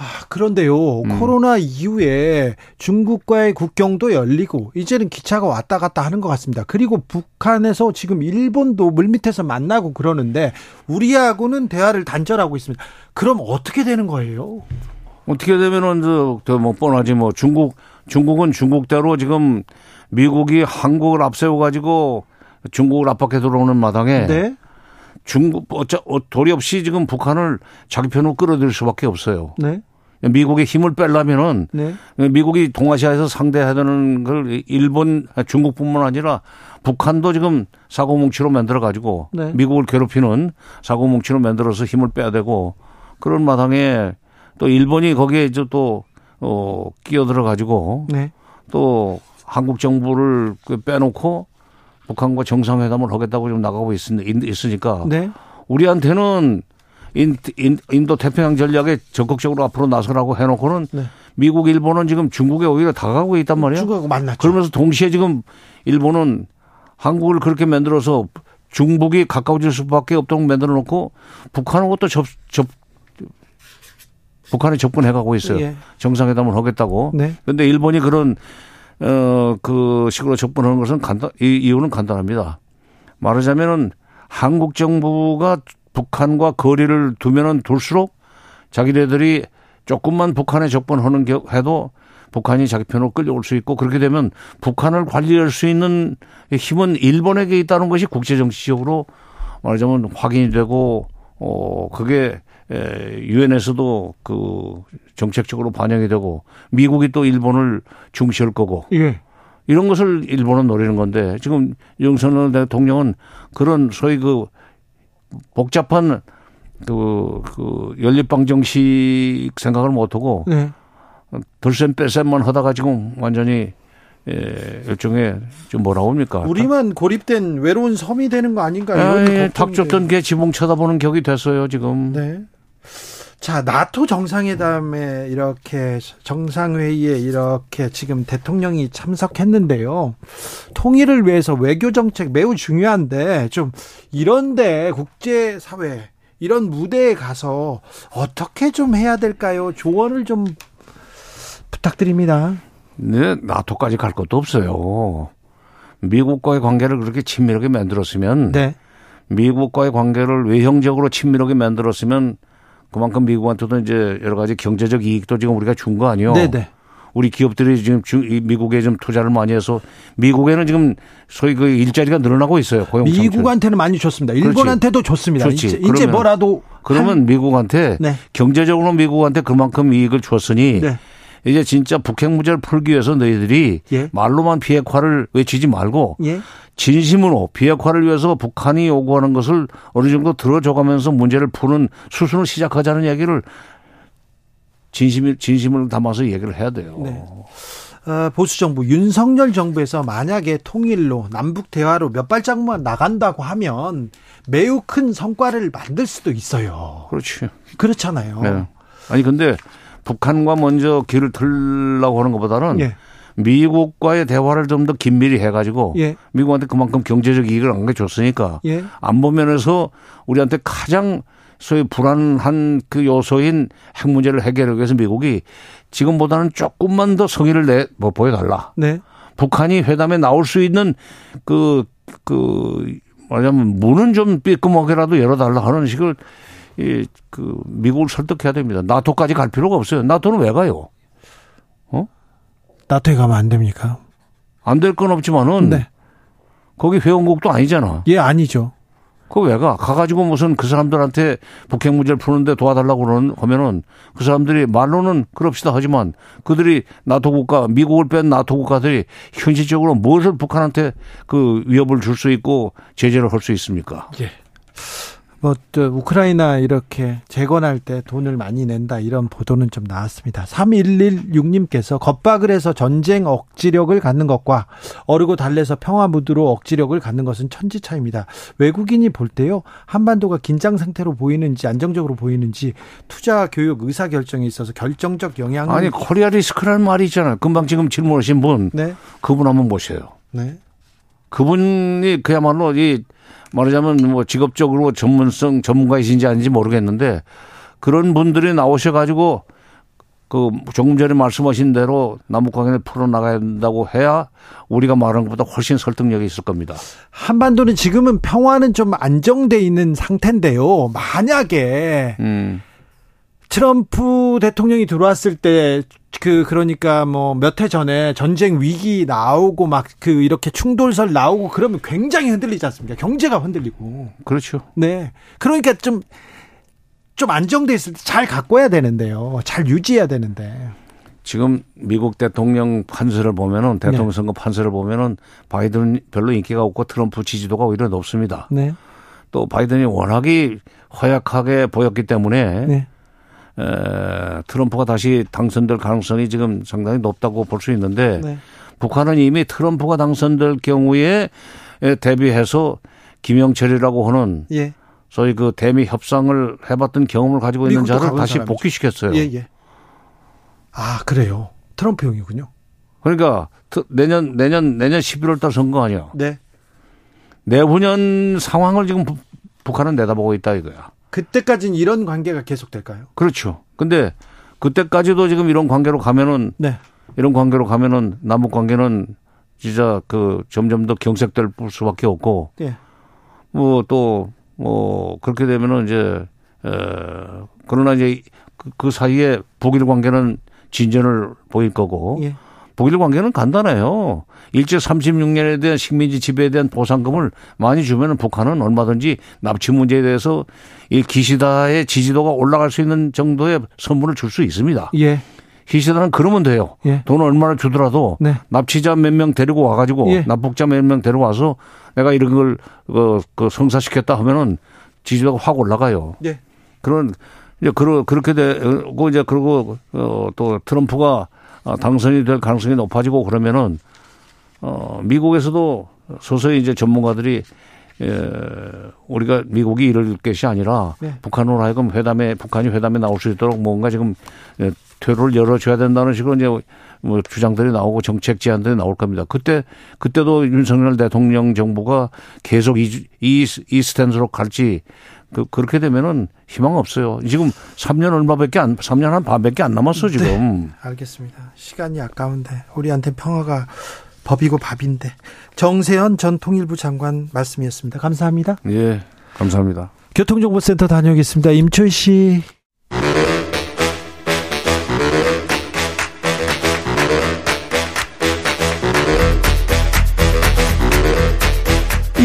아, 그런데요. 음. 코로나 이후에 중국과의 국경도 열리고 이제는 기차가 왔다 갔다 하는 것 같습니다. 그리고 북한에서 지금 일본도 물밑에서 만나고 그러는데 우리하고는 대화를 단절하고 있습니다. 그럼 어떻게 되는 거예요? 어떻게 되면은 저 뭐 뻔하지 뭐 중국 중국은 중국대로 지금 미국이 한국을 앞세워 가지고 중국을 압박해 들어오는 마당에 네? 중국 어차 어, 도리 없이 지금 북한을 자기 편으로 끌어들일 수밖에 없어요. 네? 미국의 힘을 빼려면은 네. 미국이 동아시아에서 상대해야 되는 걸 일본, 중국뿐만 아니라 북한도 지금 사고뭉치로 만들어 가지고 네. 미국을 괴롭히는 사고뭉치로 만들어서 힘을 빼야 되고 그런 마당에 또 일본이 거기에 이제 또 어 끼어들어 가지고 네. 또 한국 정부를 그 빼놓고 북한과 정상회담을 하겠다고 지금 나가고 있, 으니까 네. 우리한테는 인, 인, 인 도 태평양 전략에 적극적으로 앞으로 나서라고 해놓고는 네. 미국, 일본은 지금 중국에 오히려 다가가고 있단 말이에요. 중국하고 만났죠. 그러면서 동시에 지금 일본은 한국을 그렇게 만들어서 중국이 가까워질 수밖에 없도록 만들어 놓고 북한하고 또 접, 접, 북한에 접근해 가고 있어요. 예. 정상회담을 하겠다고. 네. 근데 일본이 그런 어, 그 식으로 접근하는 것은 간단, 이 이유는 간단합니다. 말하자면은 한국 정부가 북한과 거리를 두면은 둘수록 자기네들이 조금만 북한에 접근하는 해도 북한이 자기 편으로 끌려올 수 있고 그렇게 되면 북한을 관리할 수 있는 힘은 일본에게 있다는 것이 국제 정치적으로 말하자면 확인이 되고 어 그게 유엔에서도 그 정책적으로 반영이 되고 미국이 또 일본을 중시할 거고 예. 이런 것을 일본은 노리는 건데 지금 윤석열 대통령은 그런 소위 그 복잡한 그, 그 연립방 정식 생각을 못하고 네. 덜셈 뺄셈만 하다가 지금 완전히 예, 일종의 좀 뭐라 합니까? 우리만 고립된 외로운 섬이 되는 거 아닌가요? 예, 닭 줬던 게 지붕 쳐다보는 격이 됐어요 지금. 네. 자, 나토 정상회담에 이렇게 정상회의에 이렇게 지금 대통령이 참석했는데요. 통일을 위해서 외교 정책 매우 중요한데 좀 이런데 국제 사회 이런 무대에 가서 어떻게 좀 해야 될까요? 조언을 좀 부탁드립니다. 네, 나토까지 갈 것도 없어요. 미국과의 관계를 그렇게 친밀하게 만들었으면 네. 미국과의 관계를 외형적으로 친밀하게 만들었으면 그만큼 미국한테도 이제 여러 가지 경제적 이익도 지금 우리가 준 거 아니요? 네네. 우리 기업들이 지금 미국에 좀 투자를 많이 해서 미국에는 지금 소위 그 일자리가 늘어나고 있어요. 고용 미국한테는 많이 줬습니다. 일본한테도 좋습니다. 그렇지. 이제, 이제 뭐라도 그러면 한... 미국한테 네. 경제적으로 미국한테 그만큼 이익을 줬으니 네. 이제 진짜 북핵 문제를 풀기 위해서 너희들이 예. 말로만 비핵화를 외치지 말고 예. 진심으로 비핵화를 위해서 북한이 요구하는 것을 어느 정도 들어줘가면서 문제를 푸는 수순을 시작하자는 얘기를 진심 진심을 담아서 얘기를 해야 돼요. 네. 어, 보수 정부 윤석열 정부에서 만약에 통일로 남북 대화로 몇 발짝만 나간다고 하면 매우 큰 성과를 만들 수도 있어요. 그렇지. 그렇잖아요. 네. 아니 근데 북한과 먼저 길을 틀라고 하는 것보다는 예. 미국과의 대화를 좀 더 긴밀히 해가지고 예. 미국한테 그만큼 경제적 이익을 안겨줬으니까 예. 안보 면에서 우리한테 가장 소위 불안한 그 요소인 핵 문제를 해결하기 위해서 미국이 지금보다는 조금만 더 성의를 내, 뭐 보여달라. 네. 북한이 회담에 나올 수 있는 그, 그, 말하자면 문은 좀 삐끔하게라도 열어달라 하는 식을 이, 그, 미국을 설득해야 됩니다. 나토까지 갈 필요가 없어요. 나토는 왜 가요? 어? 나토에 가면 안 됩니까? 안 될 건 없지만은. 네. 거기 회원국도 아니잖아. 예, 아니죠. 그거 왜 가? 가가지고 무슨 그 사람들한테 북핵 문제를 푸는데 도와달라고 그러는, 하면은 그 사람들이 말로는 그럽시다 하지만 그들이 나토 국가, 미국을 뺀 나토 국가들이 현실적으로 무엇을 북한한테 그 위협을 줄 수 있고 제재를 할 수 있습니까? 예. 뭐 또 우크라이나 이렇게 재건할 때 돈을 많이 낸다 이런 보도는 좀 나왔습니다. 3116님께서 겁박을 해서 전쟁 억지력을 갖는 것과 어르고 달래서 평화 무드로 억지력을 갖는 것은 천지 차입니다. 외국인이 볼 때요 한반도가 긴장 상태로 보이는지 안정적으로 보이는지 투자 교육 의사 결정에 있어서 결정적 영향을 아니 코리아 리스크라는 말이 있잖아요. 금방 지금 질문하신 분 네. 그분 한번 보세요. 네. 그분이 그야말로 이 말하자면 뭐 직업적으로 전문성 전문가이신지 아닌지 모르겠는데 그런 분들이 나오셔가지고 그 조금 전에 말씀하신 대로 남북 관계를 풀어나가야 된다고 해야 우리가 말하는 것보다 훨씬 설득력이 있을 겁니다. 한반도는 지금은 평화는 좀 안정돼 있는 상태인데요. 만약에 음. 트럼프 대통령이 들어왔을 때 그 그러니까 뭐 몇 해 전에 전쟁 위기 나오고 막 그 이렇게 충돌설 나오고 그러면 굉장히 흔들리지 않습니까? 경제가 흔들리고. 그렇죠. 네. 그러니까 좀 좀 안정돼 있을 때 잘 가꿔야 되는데요. 잘 유지해야 되는데. 지금 미국 대통령 판세를 보면은 대통령 네. 선거 판세를 보면은 바이든 별로 인기가 없고 트럼프 지지도가 오히려 높습니다. 네. 또 바이든이 워낙에 허약하게 보였기 때문에 네. 에, 트럼프가 다시 당선될 가능성이 지금 상당히 높다고 볼 수 있는데 네. 북한은 이미 트럼프가 당선될 경우에 대비해서 김영철이라고 하는 예. 소위 그 대미 협상을 해봤던 경험을 가지고 있는 자를 다시 사람이죠. 복귀시켰어요. 예, 예. 아 그래요. 트럼프형이군요. 그러니까 내년 내년 내년 11월 달 선거 아니야. 네. 내후년 상황을 지금 북한은 내다보고 있다 이거야. 그때까지는 이런 관계가 계속 될까요? 그렇죠. 근데 그때까지도 지금 이런 관계로 가면은 네. 이런 관계로 가면은 남북 관계는 진짜 그 점점 더 경색될 수밖에 없고 네. 뭐또뭐 뭐 그렇게 되면은 이제 에 그러나 이제 그, 그 사이에 북일 관계는 진전을 보일 거고 예. 북일 관계는 간단해요. 일제 36년에 대한 식민지 지배에 대한 보상금을 많이 주면은 북한은 얼마든지 납치 문제에 대해서 이 기시다의 지지도가 올라갈 수 있는 정도의 선물을 줄 수 있습니다. 예. 기시다는 그러면 돼요. 예. 돈을 얼마나 주더라도 네. 납치자 몇 명 데리고 와가지고 예. 납북자 몇 명 데리고 와서 내가 이런 걸 그, 그 성사시켰다 하면은 지지도가 확 올라가요. 예. 그런 이제 그러 그렇게 되고 이제 그리고 어또 트럼프가 당선이 될 가능성이 높아지고 그러면은 어 미국에서도 서서히 이제 전문가들이 예, 우리가 미국이 이럴 것이 아니라 네. 북한으로 하여금 회담에 북한이 회담에 나올 수 있도록 뭔가 지금 예, 퇴로를 열어줘야 된다는 식으로 이제 뭐 주장들이 나오고 정책 제안들이 나올 겁니다. 그때 그때도 윤석열 대통령 정부가 계속 이, 이, 이 스탠스로 갈지 그, 그렇게 되면은 희망 없어요. 지금 3년 얼마밖에 안, 3년 한 반밖에 안 남았어, 지금. 네, 알겠습니다. 시간이 아까운데, 우리한테 평화가 법이고 밥인데. 정세현 전 통일부 장관 말씀이었습니다. 감사합니다. 예, 감사합니다. 교통정보센터 다녀오겠습니다. 임초희 씨.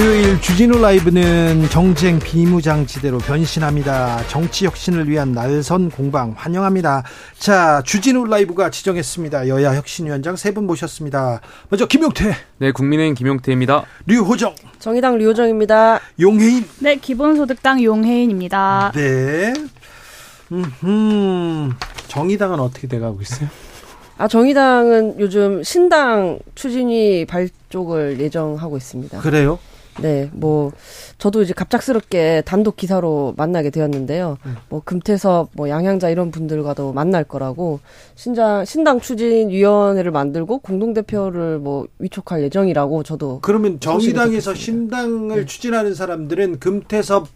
수요일 주진우 라이브는 정쟁 비무장지대로 변신합니다. 정치 혁신을 위한 날선 공방 환영합니다. 자, 주진우 라이브가 지정했습니다. 여야 혁신위원장 세 분 모셨습니다. 먼저 김용태. 네, 국민의힘 김용태입니다. 류호정. 정의당 류호정입니다. 용혜인. 네, 기본소득당 용혜인입니다. 네. 음, 정의당은 어떻게 돼가고 있어요? 아, 정의당은 요즘 신당 추진위 발족을 예정하고 있습니다. 그래요? 네, 뭐 저도 이제 갑작스럽게 단독 기사로 만나게 되었는데요. 음. 뭐 금태섭, 뭐 양향자 이런 분들과도 만날 거라고 신장 신당 추진 위원회를 만들고 공동 대표를 뭐 위촉할 예정이라고 저도 그러면 정의당에서 신당을 네. 추진하는 사람들은 금태섭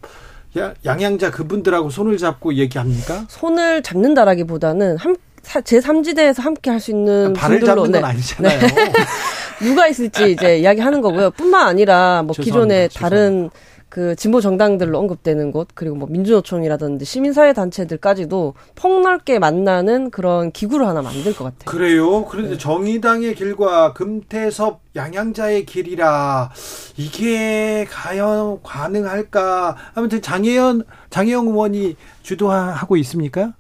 양향자 그분들하고 손을 잡고 얘기합니까? 손을 잡는다라기보다는 한 제3지대에서 함께 할 수 있는 발을 분들로 잡는 건 네. 아니잖아요. 네. 누가 있을지 이제 이야기하는 거고요. 뿐만 아니라 뭐 기존의 다른 그 진보 정당들로 언급되는 곳 그리고 뭐 민주노총이라든지 시민사회 단체들까지도 폭넓게 만나는 그런 기구를 하나 만들 것 같아요. 그래요. 그런데 네. 정의당의 길과 금태섭 양양자의 길이라 이게 과연 가능할까? 아무튼 장혜연 장혜영 의원이 주도하고 있습니까?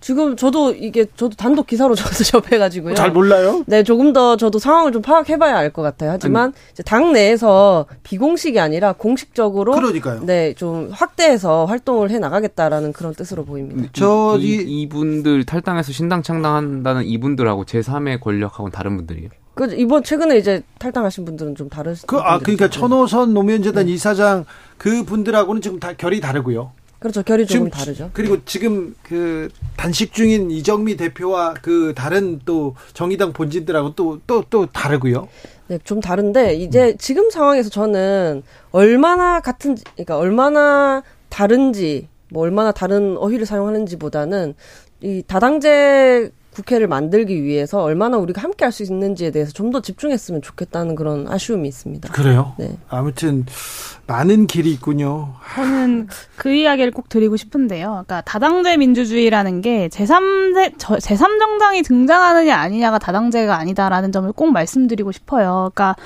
지금 저도 이게 저도 단독 기사로 저도 접해가지고요. 잘 몰라요? 네, 조금 더 저도 상황을 좀 파악해봐야 알 것 같아요. 하지만 이제 당 내에서 비공식이 아니라 공식적으로 그러니까요. 네, 좀 확대해서 활동을 해 나가겠다라는 그런 뜻으로 보입니다. 저 이, 이분들 탈당해서 신당 창당한다는 이분들하고 제 3의 권력하고는 다른 분들이에요. 그 이번 최근에 이제 탈당하신 분들은 좀 다른. 그아 그러니까 천호선 노무현 재단 네. 이사장 그 분들하고는 지금 다 결이 다르고요. 그렇죠. 결이 조금 다르죠. 그리고 지금 그 단식 중인 이정미 대표와 그 다른 또 정의당 본진들하고 또 또또 또 다르고요. 네, 좀 다른데 이제 음. 지금 상황에서 저는 얼마나 같은지 그러니까 얼마나 다른지 뭐 얼마나 다른 어휘를 사용하는지보다는 이 다당제 국회를 만들기 위해서 얼마나 우리가 함께 할 수 있는지에 대해서 좀 더 집중했으면 좋겠다는 그런 아쉬움이 있습니다. 그래요? 네. 아무튼 많은 길이 있군요. 저는 그 이야기를 꼭 드리고 싶은데요. 그러니까 다당제 민주주의라는 게 제3제, 제3정당이 등장하느냐 아니냐가 다당제가 아니다라는 점을 꼭 말씀드리고 싶어요. 그러니까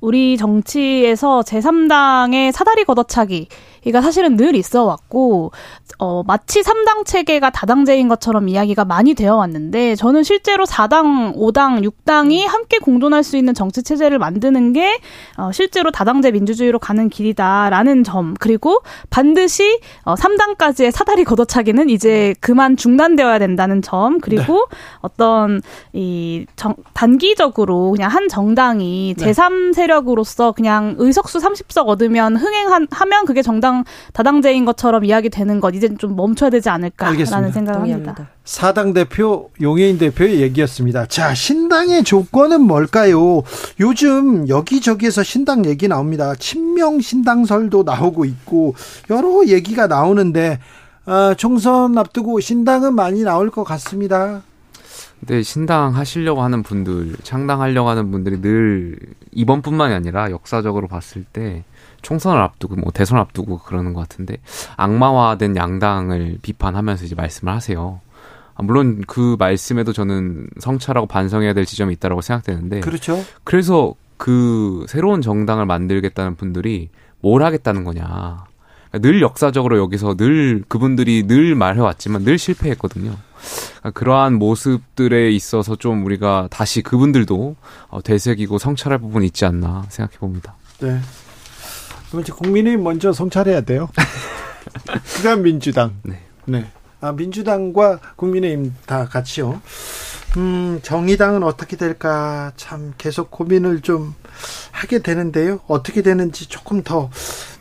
우리 정치에서 제3당의 사다리 걷어차기 이가 사실은 늘 있어 왔고 어 마치 3당 체계가 다당제인 것처럼 이야기가 많이 되어 왔는데 저는 실제로 4당, 5당, 6당이 함께 공존할 수 있는 정치 체제를 만드는 게 어, 실제로 다당제 민주주의로 가는 길이다라는 점 그리고 반드시 어, 3당까지의 사다리 걷어차기는 이제 그만 중단되어야 된다는 점 그리고 네. 어떤 이 정, 단기적으로 그냥 한 정당이 네. 제3 세 력으로서 그냥 의석수 30석 얻으면 흥행하면 그게 정당 다당제인 것처럼 이야기 되는 것 이제 좀 멈춰야 되지 않을까라는 알겠습니다. 생각을 합니다. 사당 대표 용해인 대표의 얘기였습니다. 자, 신당의 조건은 뭘까요? 요즘 여기저기에서 신당 얘기 나옵니다. 친명 신당설도 나오고 있고 여러 얘기가 나오는데 어, 총선 앞두고 신당은 많이 나올 것 같습니다. 근데 신당 하시려고 하는 분들, 창당하려고 하는 분들이 늘 이번뿐만이 아니라 역사적으로 봤을 때 총선을 앞두고 뭐 대선 앞두고 그러는 것 같은데 악마화된 양당을 비판하면서 이제 말씀을 하세요. 아, 물론 그 말씀에도 저는 성찰하고 반성해야 될 지점이 있다라고 생각되는데 그렇죠. 그래서 그 새로운 정당을 만들겠다는 분들이 뭘 하겠다는 거냐. 그러니까 늘 역사적으로 여기서 늘 그분들이 늘 말해왔지만 늘 실패했거든요. 그러니까 그러한 모습들에 있어서 좀 우리가 다시 그분들도 어, 되새기고 성찰할 부분이 있지 않나 생각해 봅니다. 네. 그럼 이제 국민이 먼저 성찰해야 돼요. 그다음 민주당. 네. 네. 아, 민주당과 국민의힘 다 같이요. 음, 정의당은 어떻게 될까 참 계속 고민을 좀 하게 되는데요. 어떻게 되는지 조금 더,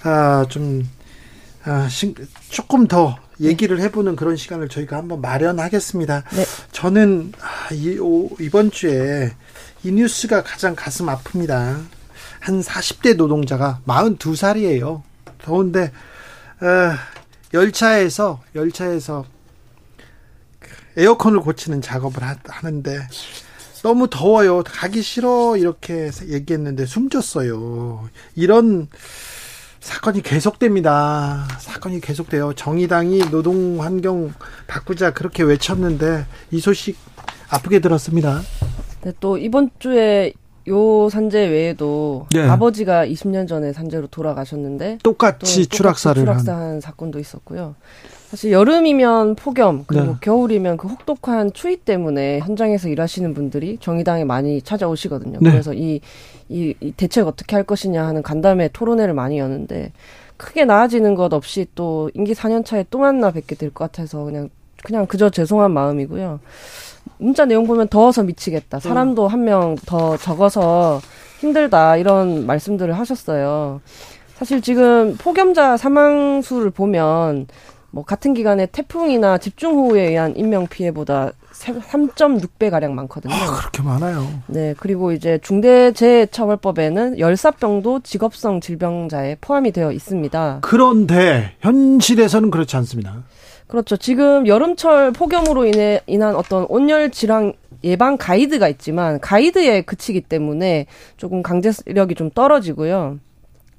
아, 좀, 아, 신, 조금 더 얘기를 해보는 그런 시간을 저희가 한번 마련하겠습니다. 네. 저는 아, 이, 오, 이번 주에 이 뉴스가 가장 가슴 아픕니다. 한 40대 노동자가 42살이에요. 더운데, 어, 열차에서 열차에서 에어컨을 고치는 작업을 하는데 너무 더워요. 가기 싫어 이렇게 얘기했는데 숨졌어요. 이런 사건이 계속됩니다. 사건이 계속돼요. 정의당이 노동 환경 바꾸자 그렇게 외쳤는데 이 소식 아프게 들었습니다. 네, 또 이번 주에 요 산재 외에도 네. 아버지가 20년 전에 산재로 돌아가셨는데 똑같이 추락사를 추락사한 한. 사건도 있었고요. 사실 여름이면 폭염 그리고 네. 겨울이면 그 혹독한 추위 때문에 현장에서 일하시는 분들이 정의당에 많이 찾아오시거든요. 네. 그래서 이, 이, 이 대책 어떻게 할 것이냐 하는 간담회 토론회를 많이 여는데 크게 나아지는 것 없이 또 임기 4년 차에 또 만나 뵙게 될 것 같아서 그냥 그냥 그저 죄송한 마음이고요. 문자 내용 보면 더워서 미치겠다. 사람도 음. 한명 더 적어서 힘들다. 이런 말씀들을 하셨어요. 사실 지금 폭염자 사망 수를 보면 뭐 같은 기간에 태풍이나 집중호우에 의한 인명 피해보다 3.6배 가량 많거든요. 아, 그렇게 많아요. 네, 그리고 이제 중대재해처벌법에는 열사병도 직업성 질병자에 포함이 되어 있습니다. 그런데 현실에서는 그렇지 않습니다. 그렇죠. 지금 여름철 폭염으로 인해 인한 어떤 온열 질환 예방 가이드가 있지만 가이드에 그치기 때문에 조금 강제력이 좀 떨어지고요.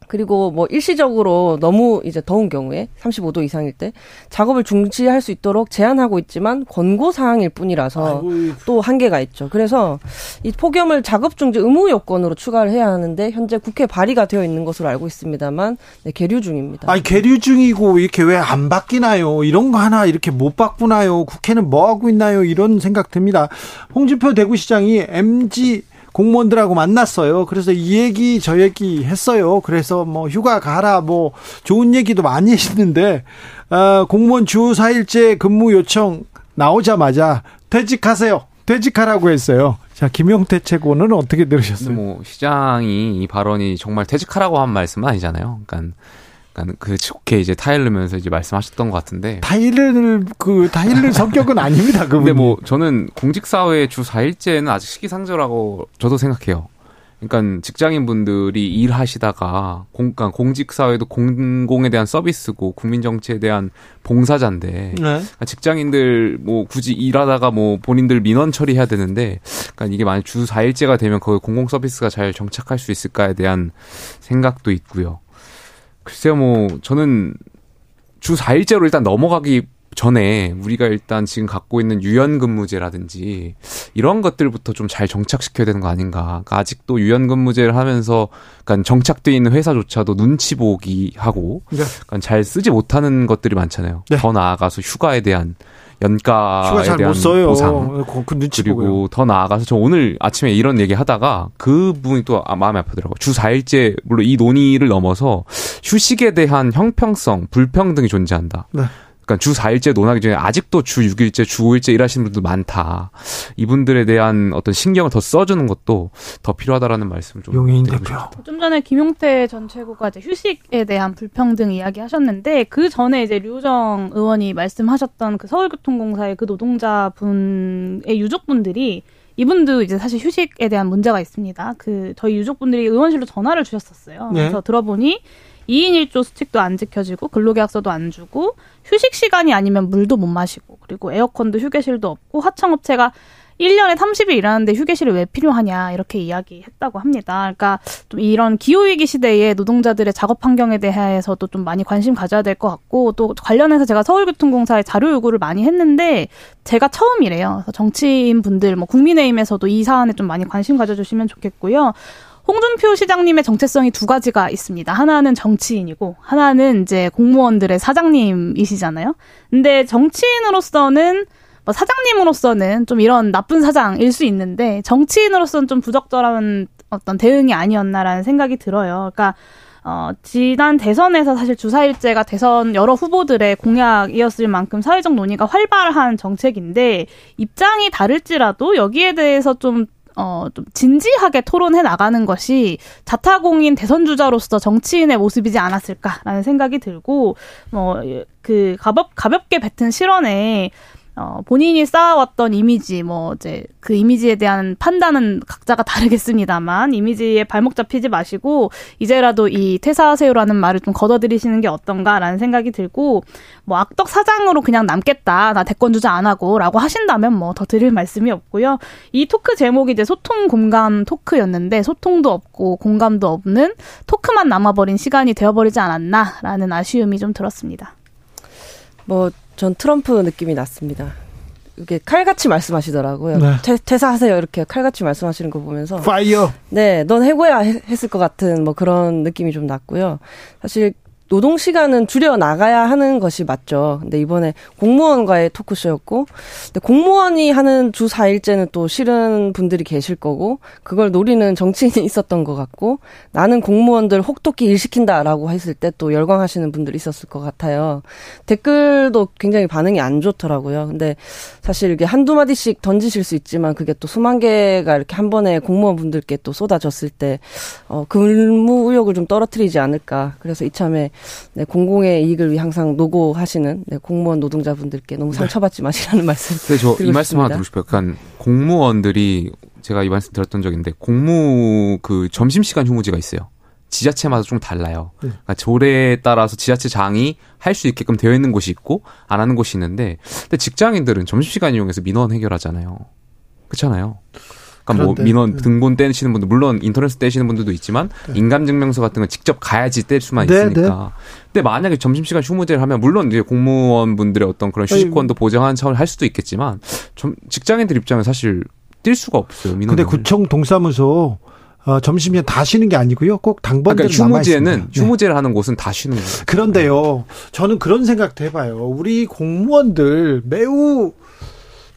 그리고 뭐 일시적으로 너무 이제 더운 경우에 35도 이상일 때 작업을 중지할 수 있도록 제한하고 있지만 권고 사항일 뿐이라서 아이고. 또 한계가 있죠. 그래서 이 폭염을 작업 중지 의무 요건으로 추가를 해야 하는데 현재 국회 발의가 되어 있는 것으로 알고 있습니다만 네, 계류 중입니다. 아니 계류 중이고 이렇게 왜 안 바뀌나요? 이런 거 하나 이렇게 못 바꾸나요? 국회는 뭐 하고 있나요? 이런 생각 듭니다. 홍준표 대구시장이 MG 공무원들하고 만났어요. 그래서 이 얘기 저 얘기 했어요. 그래서 뭐 휴가 가라 뭐 좋은 얘기도 많이 했는데 어, 공무원 주 4일째 근무 요청 나오자마자 퇴직하세요. 퇴직하라고 했어요. 자, 김용태 최고는 어떻게 들으셨어요? 뭐 시장이 이 발언이 정말 퇴직하라고 한 말씀은 아니잖아요. 그러니까 그 좋게 이제 타일르면서 이제 말씀하셨던 것 같은데. 타일을 그 타일르 성격은 아닙니다. 그분. 근데 뭐 저는 공직 사회 주 4일째는 아직 시기상조라고 저도 생각해요. 그러니까 직장인 분들이 일하시다가 공, 그러니까 공직 사회도 공공에 대한 서비스고 국민 정치에 대한 봉사자인데 네. 그러니까 직장인들 뭐 굳이 일하다가 뭐 본인들 민원 처리해야 되는데 그러니까 이게 만약 주 4일째가 되면 거기 공공 서비스가 잘 정착할 수 있을까에 대한 생각도 있고요. 글쎄요, 뭐, 저는 주 4일째로 일단 넘어가기 전에 우리가 일단 지금 갖고 있는 유연근무제라든지 이런 것들부터 좀 잘 정착시켜야 되는 거 아닌가. 그러니까 아직도 유연근무제를 하면서 그러니까 정착돼 있는 회사조차도 눈치 보기 하고 네. 그러니까 잘 쓰지 못하는 것들이 많잖아요. 네. 더 나아가서 휴가에 대한 연가에 대한 보상 그, 그 그리고. 더 나아가서 저 오늘 아침에 이런 얘기 하다가 그 부분이 또 아, 마음이 아프더라고요. 주 4일째 물론 이 논의를 넘어서 휴식에 대한 형평성, 불평등이 존재한다. 네. 그러니까 주 4일째 논하기 전에 아직도 주 6일째, 주 5일째 일하시는 분들 많다. 이분들에 대한 어떤 신경을 더 써주는 것도 더 필요하다라는 말씀을 좀 용인 대표. 좀 전에 김용태 전 최고가 이제 휴식에 대한 불평등 이야기 하셨는데 그 전에 이제 류정 의원이 말씀하셨던 그 서울교통공사의 그 노동자분의 유족분들이 이분도 이제 사실 휴식에 대한 문제가 있습니다. 그 저희 유족분들이 의원실로 전화를 주셨었어요. 네. 그래서 들어보니 2인 1조 수칙도 안 지켜지고 근로계약서도 안 주고 휴식 시간이 아니면 물도 못 마시고 그리고 에어컨도 휴게실도 없고 하청업체가 1년에 30일 일하는데 휴게실이 왜 필요하냐 이렇게 이야기했다고 합니다. 그러니까 좀 이런 기후위기 시대에 노동자들의 작업 환경에 대해서도 좀 많이 관심 가져야 될 것 같고 또 관련해서 제가 서울교통공사에 자료 요구를 많이 했는데 제가 처음이래요. 정치인 분들 뭐 국민의힘에서도 이 사안에 좀 많이 관심 가져주시면 좋겠고요. 홍준표 시장님의 정체성이 두 가지가 있습니다. 하나는 정치인이고 하나는 이제 공무원들의 사장님이시잖아요. 근데 정치인으로서는 뭐 사장님으로서는 좀 이런 나쁜 사장일 수 있는데 정치인으로서는 좀 부적절한 어떤 대응이 아니었나라는 생각이 들어요. 그러니까 어, 지난 대선에서 사실 주사일제가 대선 여러 후보들의 공약이었을 만큼 사회적 논의가 활발한 정책인데 입장이 다를지라도 여기에 대해서 좀 어, 좀 진지하게 토론해 나가는 것이 자타공인 대선 주자로서 정치인의 모습이지 않았을까라는 생각이 들고, 뭐, 그, 가볍, 가볍게 뱉은 실언에 어, 본인이 쌓아왔던 이미지, 뭐, 이제, 그 이미지에 대한 판단은 각자가 다르겠습니다만, 이미지에 발목 잡히지 마시고, 이제라도 이 퇴사하세요라는 말을 좀 걷어들이시는 게 어떤가라는 생각이 들고, 뭐, 악덕 사장으로 그냥 남겠다, 나 대권 주자 안 하고, 라고 하신다면 뭐, 더 드릴 말씀이 없고요. 이 토크 제목이 이제 소통 공감 토크였는데, 소통도 없고, 공감도 없는 토크만 남아버린 시간이 되어버리지 않았나라는 아쉬움이 좀 들었습니다. 뭐, 전 트럼프 느낌이 났습니다. 이게 칼같이 말씀하시더라고요. 네. 퇴, 퇴사하세요 이렇게 칼같이 말씀하시는 거 보면서 fire. 네, 넌 해고야 했을 것 같은 뭐 그런 느낌이 좀 났고요. 사실 노동 시간은 줄여 나가야 하는 것이 맞죠. 근데 이번에 공무원과의 토크쇼였고, 근데 공무원이 하는 주 4일째는 또 싫은 분들이 계실 거고, 그걸 노리는 정치인이 있었던 것 같고, 나는 공무원들 혹독히 일 시킨다라고 했을 때 또 열광하시는 분들이 있었을 것 같아요. 댓글도 굉장히 반응이 안 좋더라고요. 근데 사실 이게 한두 마디씩 던지실 수 있지만 그게 또 수만 개가 이렇게 한 번에 공무원분들께 또 쏟아졌을 때, 어, 근무 의욕을 좀 떨어뜨리지 않을까. 그래서 이참에 네, 공공의 이익을 위해 항상 노고하시는 네, 공무원 노동자분들께 너무 네. 상처받지 마시라는 말씀. 네, 저이 말씀 하나 드리고 싶어요. 그러니까 공무원들이 제가 이 말씀 들었던 적인데 공무 그 점심 시간 휴무제가 있어요. 지자체마다 좀 달라요. 네. 그러니까 조례에 따라서 지자체장이 할 수 있게끔 되어 있는 곳이 있고 안 하는 곳이 있는데 근데 직장인들은 점심시간 이용해서 민원 해결하잖아요. 그렇잖아요. 그러니까 뭐 민원 네. 등본 떼시는 분들 물론 인터넷 떼시는 분들도 있지만 네. 인감증명서 같은 건 직접 가야지 뗄 수만 네, 있으니까. 네. 근데 만약에 점심시간 휴무제를 하면 물론 이제 공무원분들의 어떤 그런 휴식권도 보장하는 차원을 할 수도 있겠지만 좀 직장인들 입장에 사실 뛸 수가 없어요. 민원. 근데 구청 동사무소 어, 점심에 다 쉬는 게 아니고요. 꼭 당번대로 그러니까 휴무제는 네. 휴무제를 하는 곳은 다 쉬는 거예요. 그런데요. 저는 그런 생각도 해봐요. 우리 공무원들 매우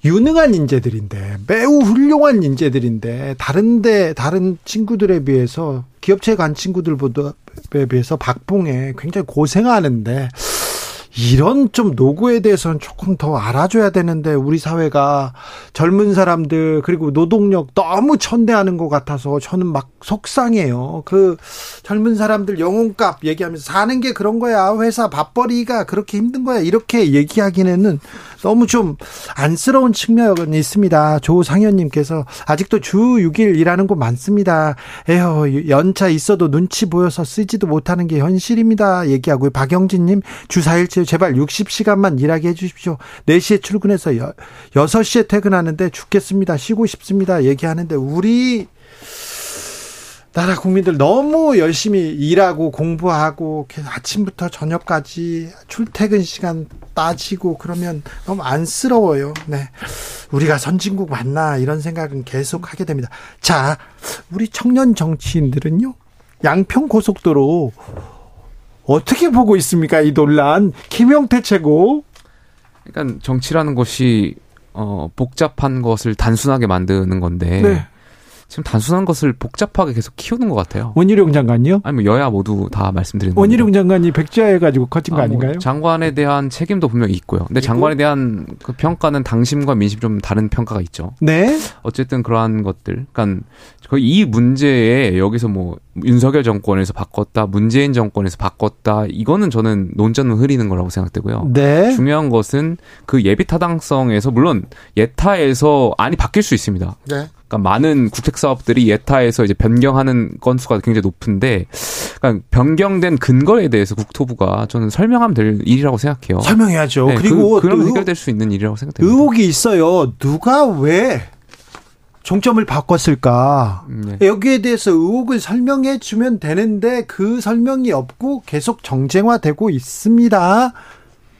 유능한 인재들인데 매우 훌륭한 인재들인데 다른데 다른 친구들에 비해서 기업체에 간 친구들보다에 비해서 박봉에 굉장히 고생하는데 이런 좀 노고에 대해서는 조금 더 알아줘야 되는데 우리 사회가 젊은 사람들 그리고 노동력 너무 천대하는 것 같아서 저는 막 속상해요. 그 젊은 사람들 영혼값 얘기하면서 사는 게 그런 거야. 회사 밥벌이가 그렇게 힘든 거야. 이렇게 얘기하기에는 너무 좀 안쓰러운 측면이 있습니다. 조상현님께서 아직도 주 6일 일하는 곳 많습니다. 에휴, 연차 있어도 눈치 보여서 쓰지도 못하는 게 현실입니다. 얘기하고요. 박영진님, 주 4일째 제발 60시간만 일하게 해주십시오. 4시에 출근해서 6시에 퇴근하는데 죽겠습니다. 쉬고 싶습니다. 얘기하는데 우리 나라 국민들 너무 열심히 일하고 공부하고 아침부터 저녁까지 출퇴근 시간 따지고 그러면 너무 안쓰러워요. 네. 우리가 선진국 맞나 이런 생각은 계속 하게 됩니다. 자, 우리 청년 정치인들은요. 양평 고속도로 어떻게 보고 있습니까? 이 논란. 김영태 최고. 그러니까 정치라는 것이 어 복잡한 것을 단순하게 만드는 건데 네. 지금 단순한 것을 복잡하게 계속 키우는 것 같아요. 원희룡 장관이요? 아니 면 여야 모두 다 말씀드리는 원희룡 장관이 백지화해 가지고 커진 거 아, 뭐 아닌가요? 뭐 장관에 대한 책임도 분명히 있고요. 근데 있고? 장관에 대한 그 평가는 당심과 민심 좀 다른 평가가 있죠. 네. 어쨌든 그러한 것들, 그러니까 거의 이 문제에 여기서 뭐 윤석열 정권에서 바꿨다, 문재인 정권에서 바꿨다, 이거는 저는 논전은 흐리는 거라고 생각되고요. 네. 중요한 것은 그 예비 타당성에서 물론 예타에서 안이 바뀔 수 있습니다. 네. 그러니까 많은 국책 사업들이 예타에서 이제 변경하는 건수가 굉장히 높은데, 그러니까 변경된 근거에 대해서 국토부가 저는 설명하면 될 일이라고 생각해요. 설명해야죠. 네, 그리고 그, 그럼 해결될 수 있는 일이라고 생각됩니다. 의혹이 있어요. 누가 왜 종점을 바꿨을까? 네. 여기에 대해서 의혹을 설명해 주면 되는데 그 설명이 없고 계속 정쟁화되고 있습니다.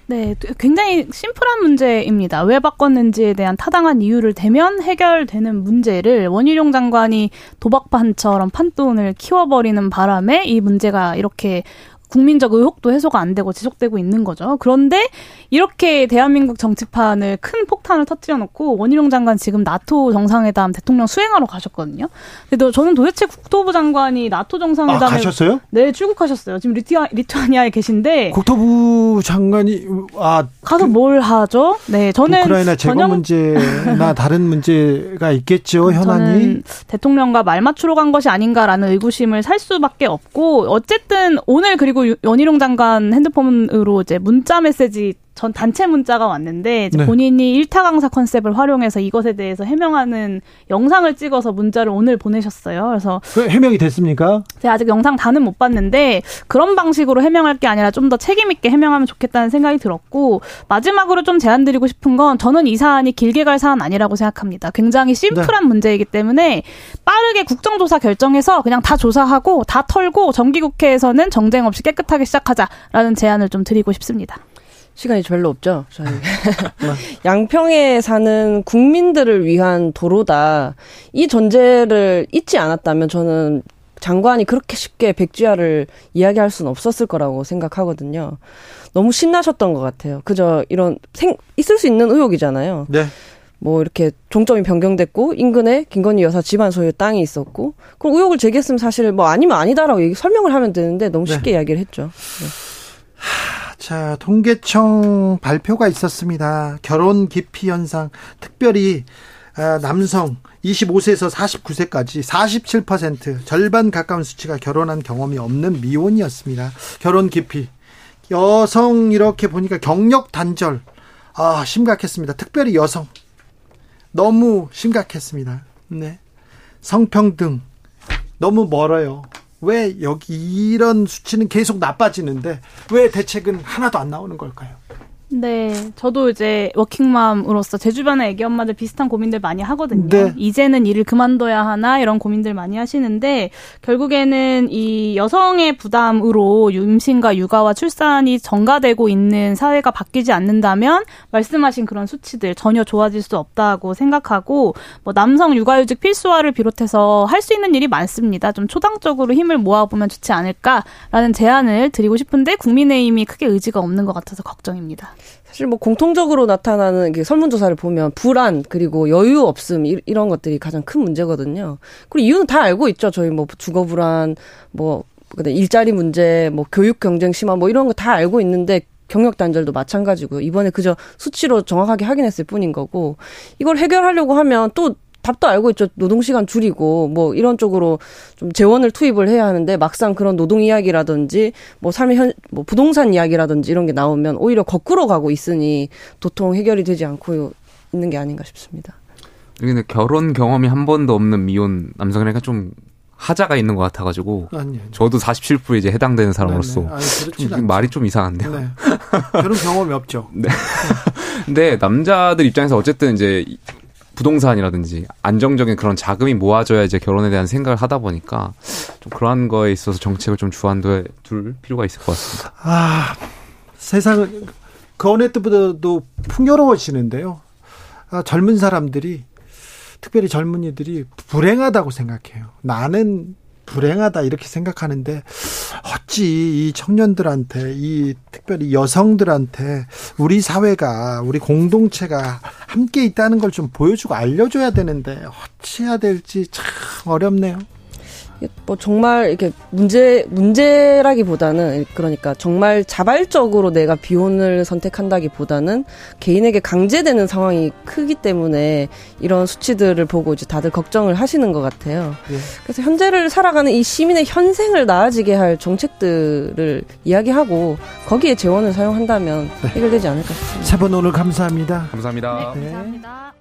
네, 굉장히 심플한 문제입니다. 왜 바꿨는지에 대한 타당한 이유를 대면 해결되는 문제를 원희룡 장관이 도박판처럼 판돈을 키워버리는 바람에 이 문제가 이렇게 국민적 의혹도 해소가 안 되고 지속되고 있는 거죠. 그런데 이렇게 대한민국 정치판을 큰 폭탄을 터뜨려 놓고 원희룡 장관 지금 나토 정상회담 대통령 수행하러 가셨거든요. 근데 저는 도대체 국토부 장관이 나토 정상회담에 아, 가셨어요? 네, 출국하셨어요. 지금 리투아, 리투아니아에 계신데 국토부 장관이 아 가서 그, 뭘 하죠? 네, 저는 우크라이나 재건 전형... 문제나 다른 문제가 있겠죠, 현안이. 대통령과 말 맞추러 간 것이 아닌가라는 의구심을 살 수밖에 없고 어쨌든 오늘 그리고 그리고 연희룡 장관 핸드폰으로 이제 문자 메시지 전 단체 문자가 왔는데 네. 본인이 일타 강사 컨셉을 활용해서 이것에 대해서 해명하는 영상을 찍어서 문자를 오늘 보내셨어요. 그래서 그 해명이 됐습니까? 제가 아직 영상 다는 못 봤는데 그런 방식으로 해명할 게 아니라 좀 더 책임 있게 해명하면 좋겠다는 생각이 들었고 마지막으로 좀 제안드리고 싶은 건 저는 이 사안이 길게 갈 사안 아니라고 생각합니다. 굉장히 심플한 네. 문제이기 때문에 빠르게 국정조사 결정해서 그냥 다 조사하고 다 털고 정기국회에서는 정쟁 없이 깨끗하게 시작하자라는 제안을 좀 드리고 싶습니다. 시간이 별로 없죠. 저희 양평에 사는 국민들을 위한 도로다. 이 전제를 잊지 않았다면 저는 장관이 그렇게 쉽게 백지화를 이야기할 수는 없었을 거라고 생각하거든요. 너무 신나셨던 것 같아요. 그저 이런 생 있을 수 있는 의혹이잖아요. 네. 뭐 이렇게 종점이 변경됐고 인근에 김건희 여사 집안 소유 땅이 있었고 그럼 의혹을 제기했으면 사실 뭐 아니면 아니다라고 얘기 설명을 하면 되는데 너무 네. 쉽게 네. 이야기를 했죠. 네. 자, 통계청 발표가 있었습니다. 결혼 기피 현상, 특별히 아, 남성 25세에서 49세까지 47% 절반 가까운 수치가 결혼한 경험이 없는 미혼이었습니다. 결혼 기피. 여성 이렇게 보니까 경력 단절. 아, 심각했습니다. 특별히 여성. 너무 심각했습니다. 네. 성평등. 너무 멀어요. 왜 여기 이런 수치는 계속 나빠지는데 왜 대책은 하나도 안 나오는 걸까요? 네, 저도 이제 워킹맘으로서 제 주변에 애기 엄마들 비슷한 고민들 많이 하거든요. 네. 이제는 일을 그만둬야 하나 이런 고민들 많이 하시는데 결국에는 이 여성의 부담으로 임신과 육아와 출산이 전가되고 있는 사회가 바뀌지 않는다면 말씀하신 그런 수치들 전혀 좋아질 수 없다고 생각하고 뭐 남성 육아휴직 필수화를 비롯해서 할 수 있는 일이 많습니다. 좀 초당적으로 힘을 모아보면 좋지 않을까라는 제안을 드리고 싶은데 국민의힘이 크게 의지가 없는 것 같아서 걱정입니다. 사실 뭐 공통적으로 나타나는 게 설문조사를 보면 불안 그리고 여유 없음 이, 런 것들이 가장 큰 문제거든요. 그리고 이유는 다 알고 있죠. 저희 뭐 주거 불안, 뭐 일자리 문제, 뭐 교육 경쟁 심화 뭐 이런 거 다 알고 있는데 경력 단절도 마찬가지고요. 이번에 그저 수치로 정확하게 확인했을 뿐인 거고 이걸 해결하려고 하면 또 답도 알고 있죠. 노동 시간 줄이고, 뭐, 이런 쪽으로 좀 재원을 투입을 해야 하는데, 막상 그런 노동 이야기라든지, 뭐, 삶의 현, 뭐, 부동산 이야기라든지 이런 게 나오면 오히려 거꾸로 가고 있으니 도통 해결이 되지 않고 있는 게 아닌가 싶습니다. 근데 결혼 경험이 한 번도 없는 미혼 남성이니까 좀 하자가 있는 것 같아가지고 아니, 저도 47% 이제 해당되는 사람으로서 아니, 좀 말이 좀 이상한데요. 네. 결혼 경험이 없죠. 네. 근데 남자들 입장에서 어쨌든 이제 부동산이라든지 안정적인 그런 자금이 모아져야 이제 결혼에 대한 생각을 하다 보니까 좀 그러한 거에 있어서 정책을 좀 주안돼 둘 필요가 있을 것 같습니다. 아 세상은 그 어느 때보다도 풍요로워지는데요. 아, 젊은 사람들이 특별히 젊은이들이 불행하다고 생각해요. 나는 불행하다 이렇게 생각하는데 어찌 이 청년들한테 이 특별히 여성들한테 우리 사회가 우리 공동체가 함께 있다는 걸 좀 보여주고 알려줘야 되는데 어찌 해야 될지 참 어렵네요. 뭐 정말 이렇게 문제 문제라기보다는 그러니까 정말 자발적으로 내가 비혼을 선택한다기보다는 개인에게 강제되는 상황이 크기 때문에 이런 수치들을 보고 이제 다들 걱정을 하시는 것 같아요. 예. 그래서 현재를 살아가는 이 시민의 현생을 나아지게 할 정책들을 이야기하고 거기에 재원을 사용한다면 네. 해결되지 않을까 싶습니다. 세분 오늘 감사합니다. 감사합니다. 네, 감사합니다.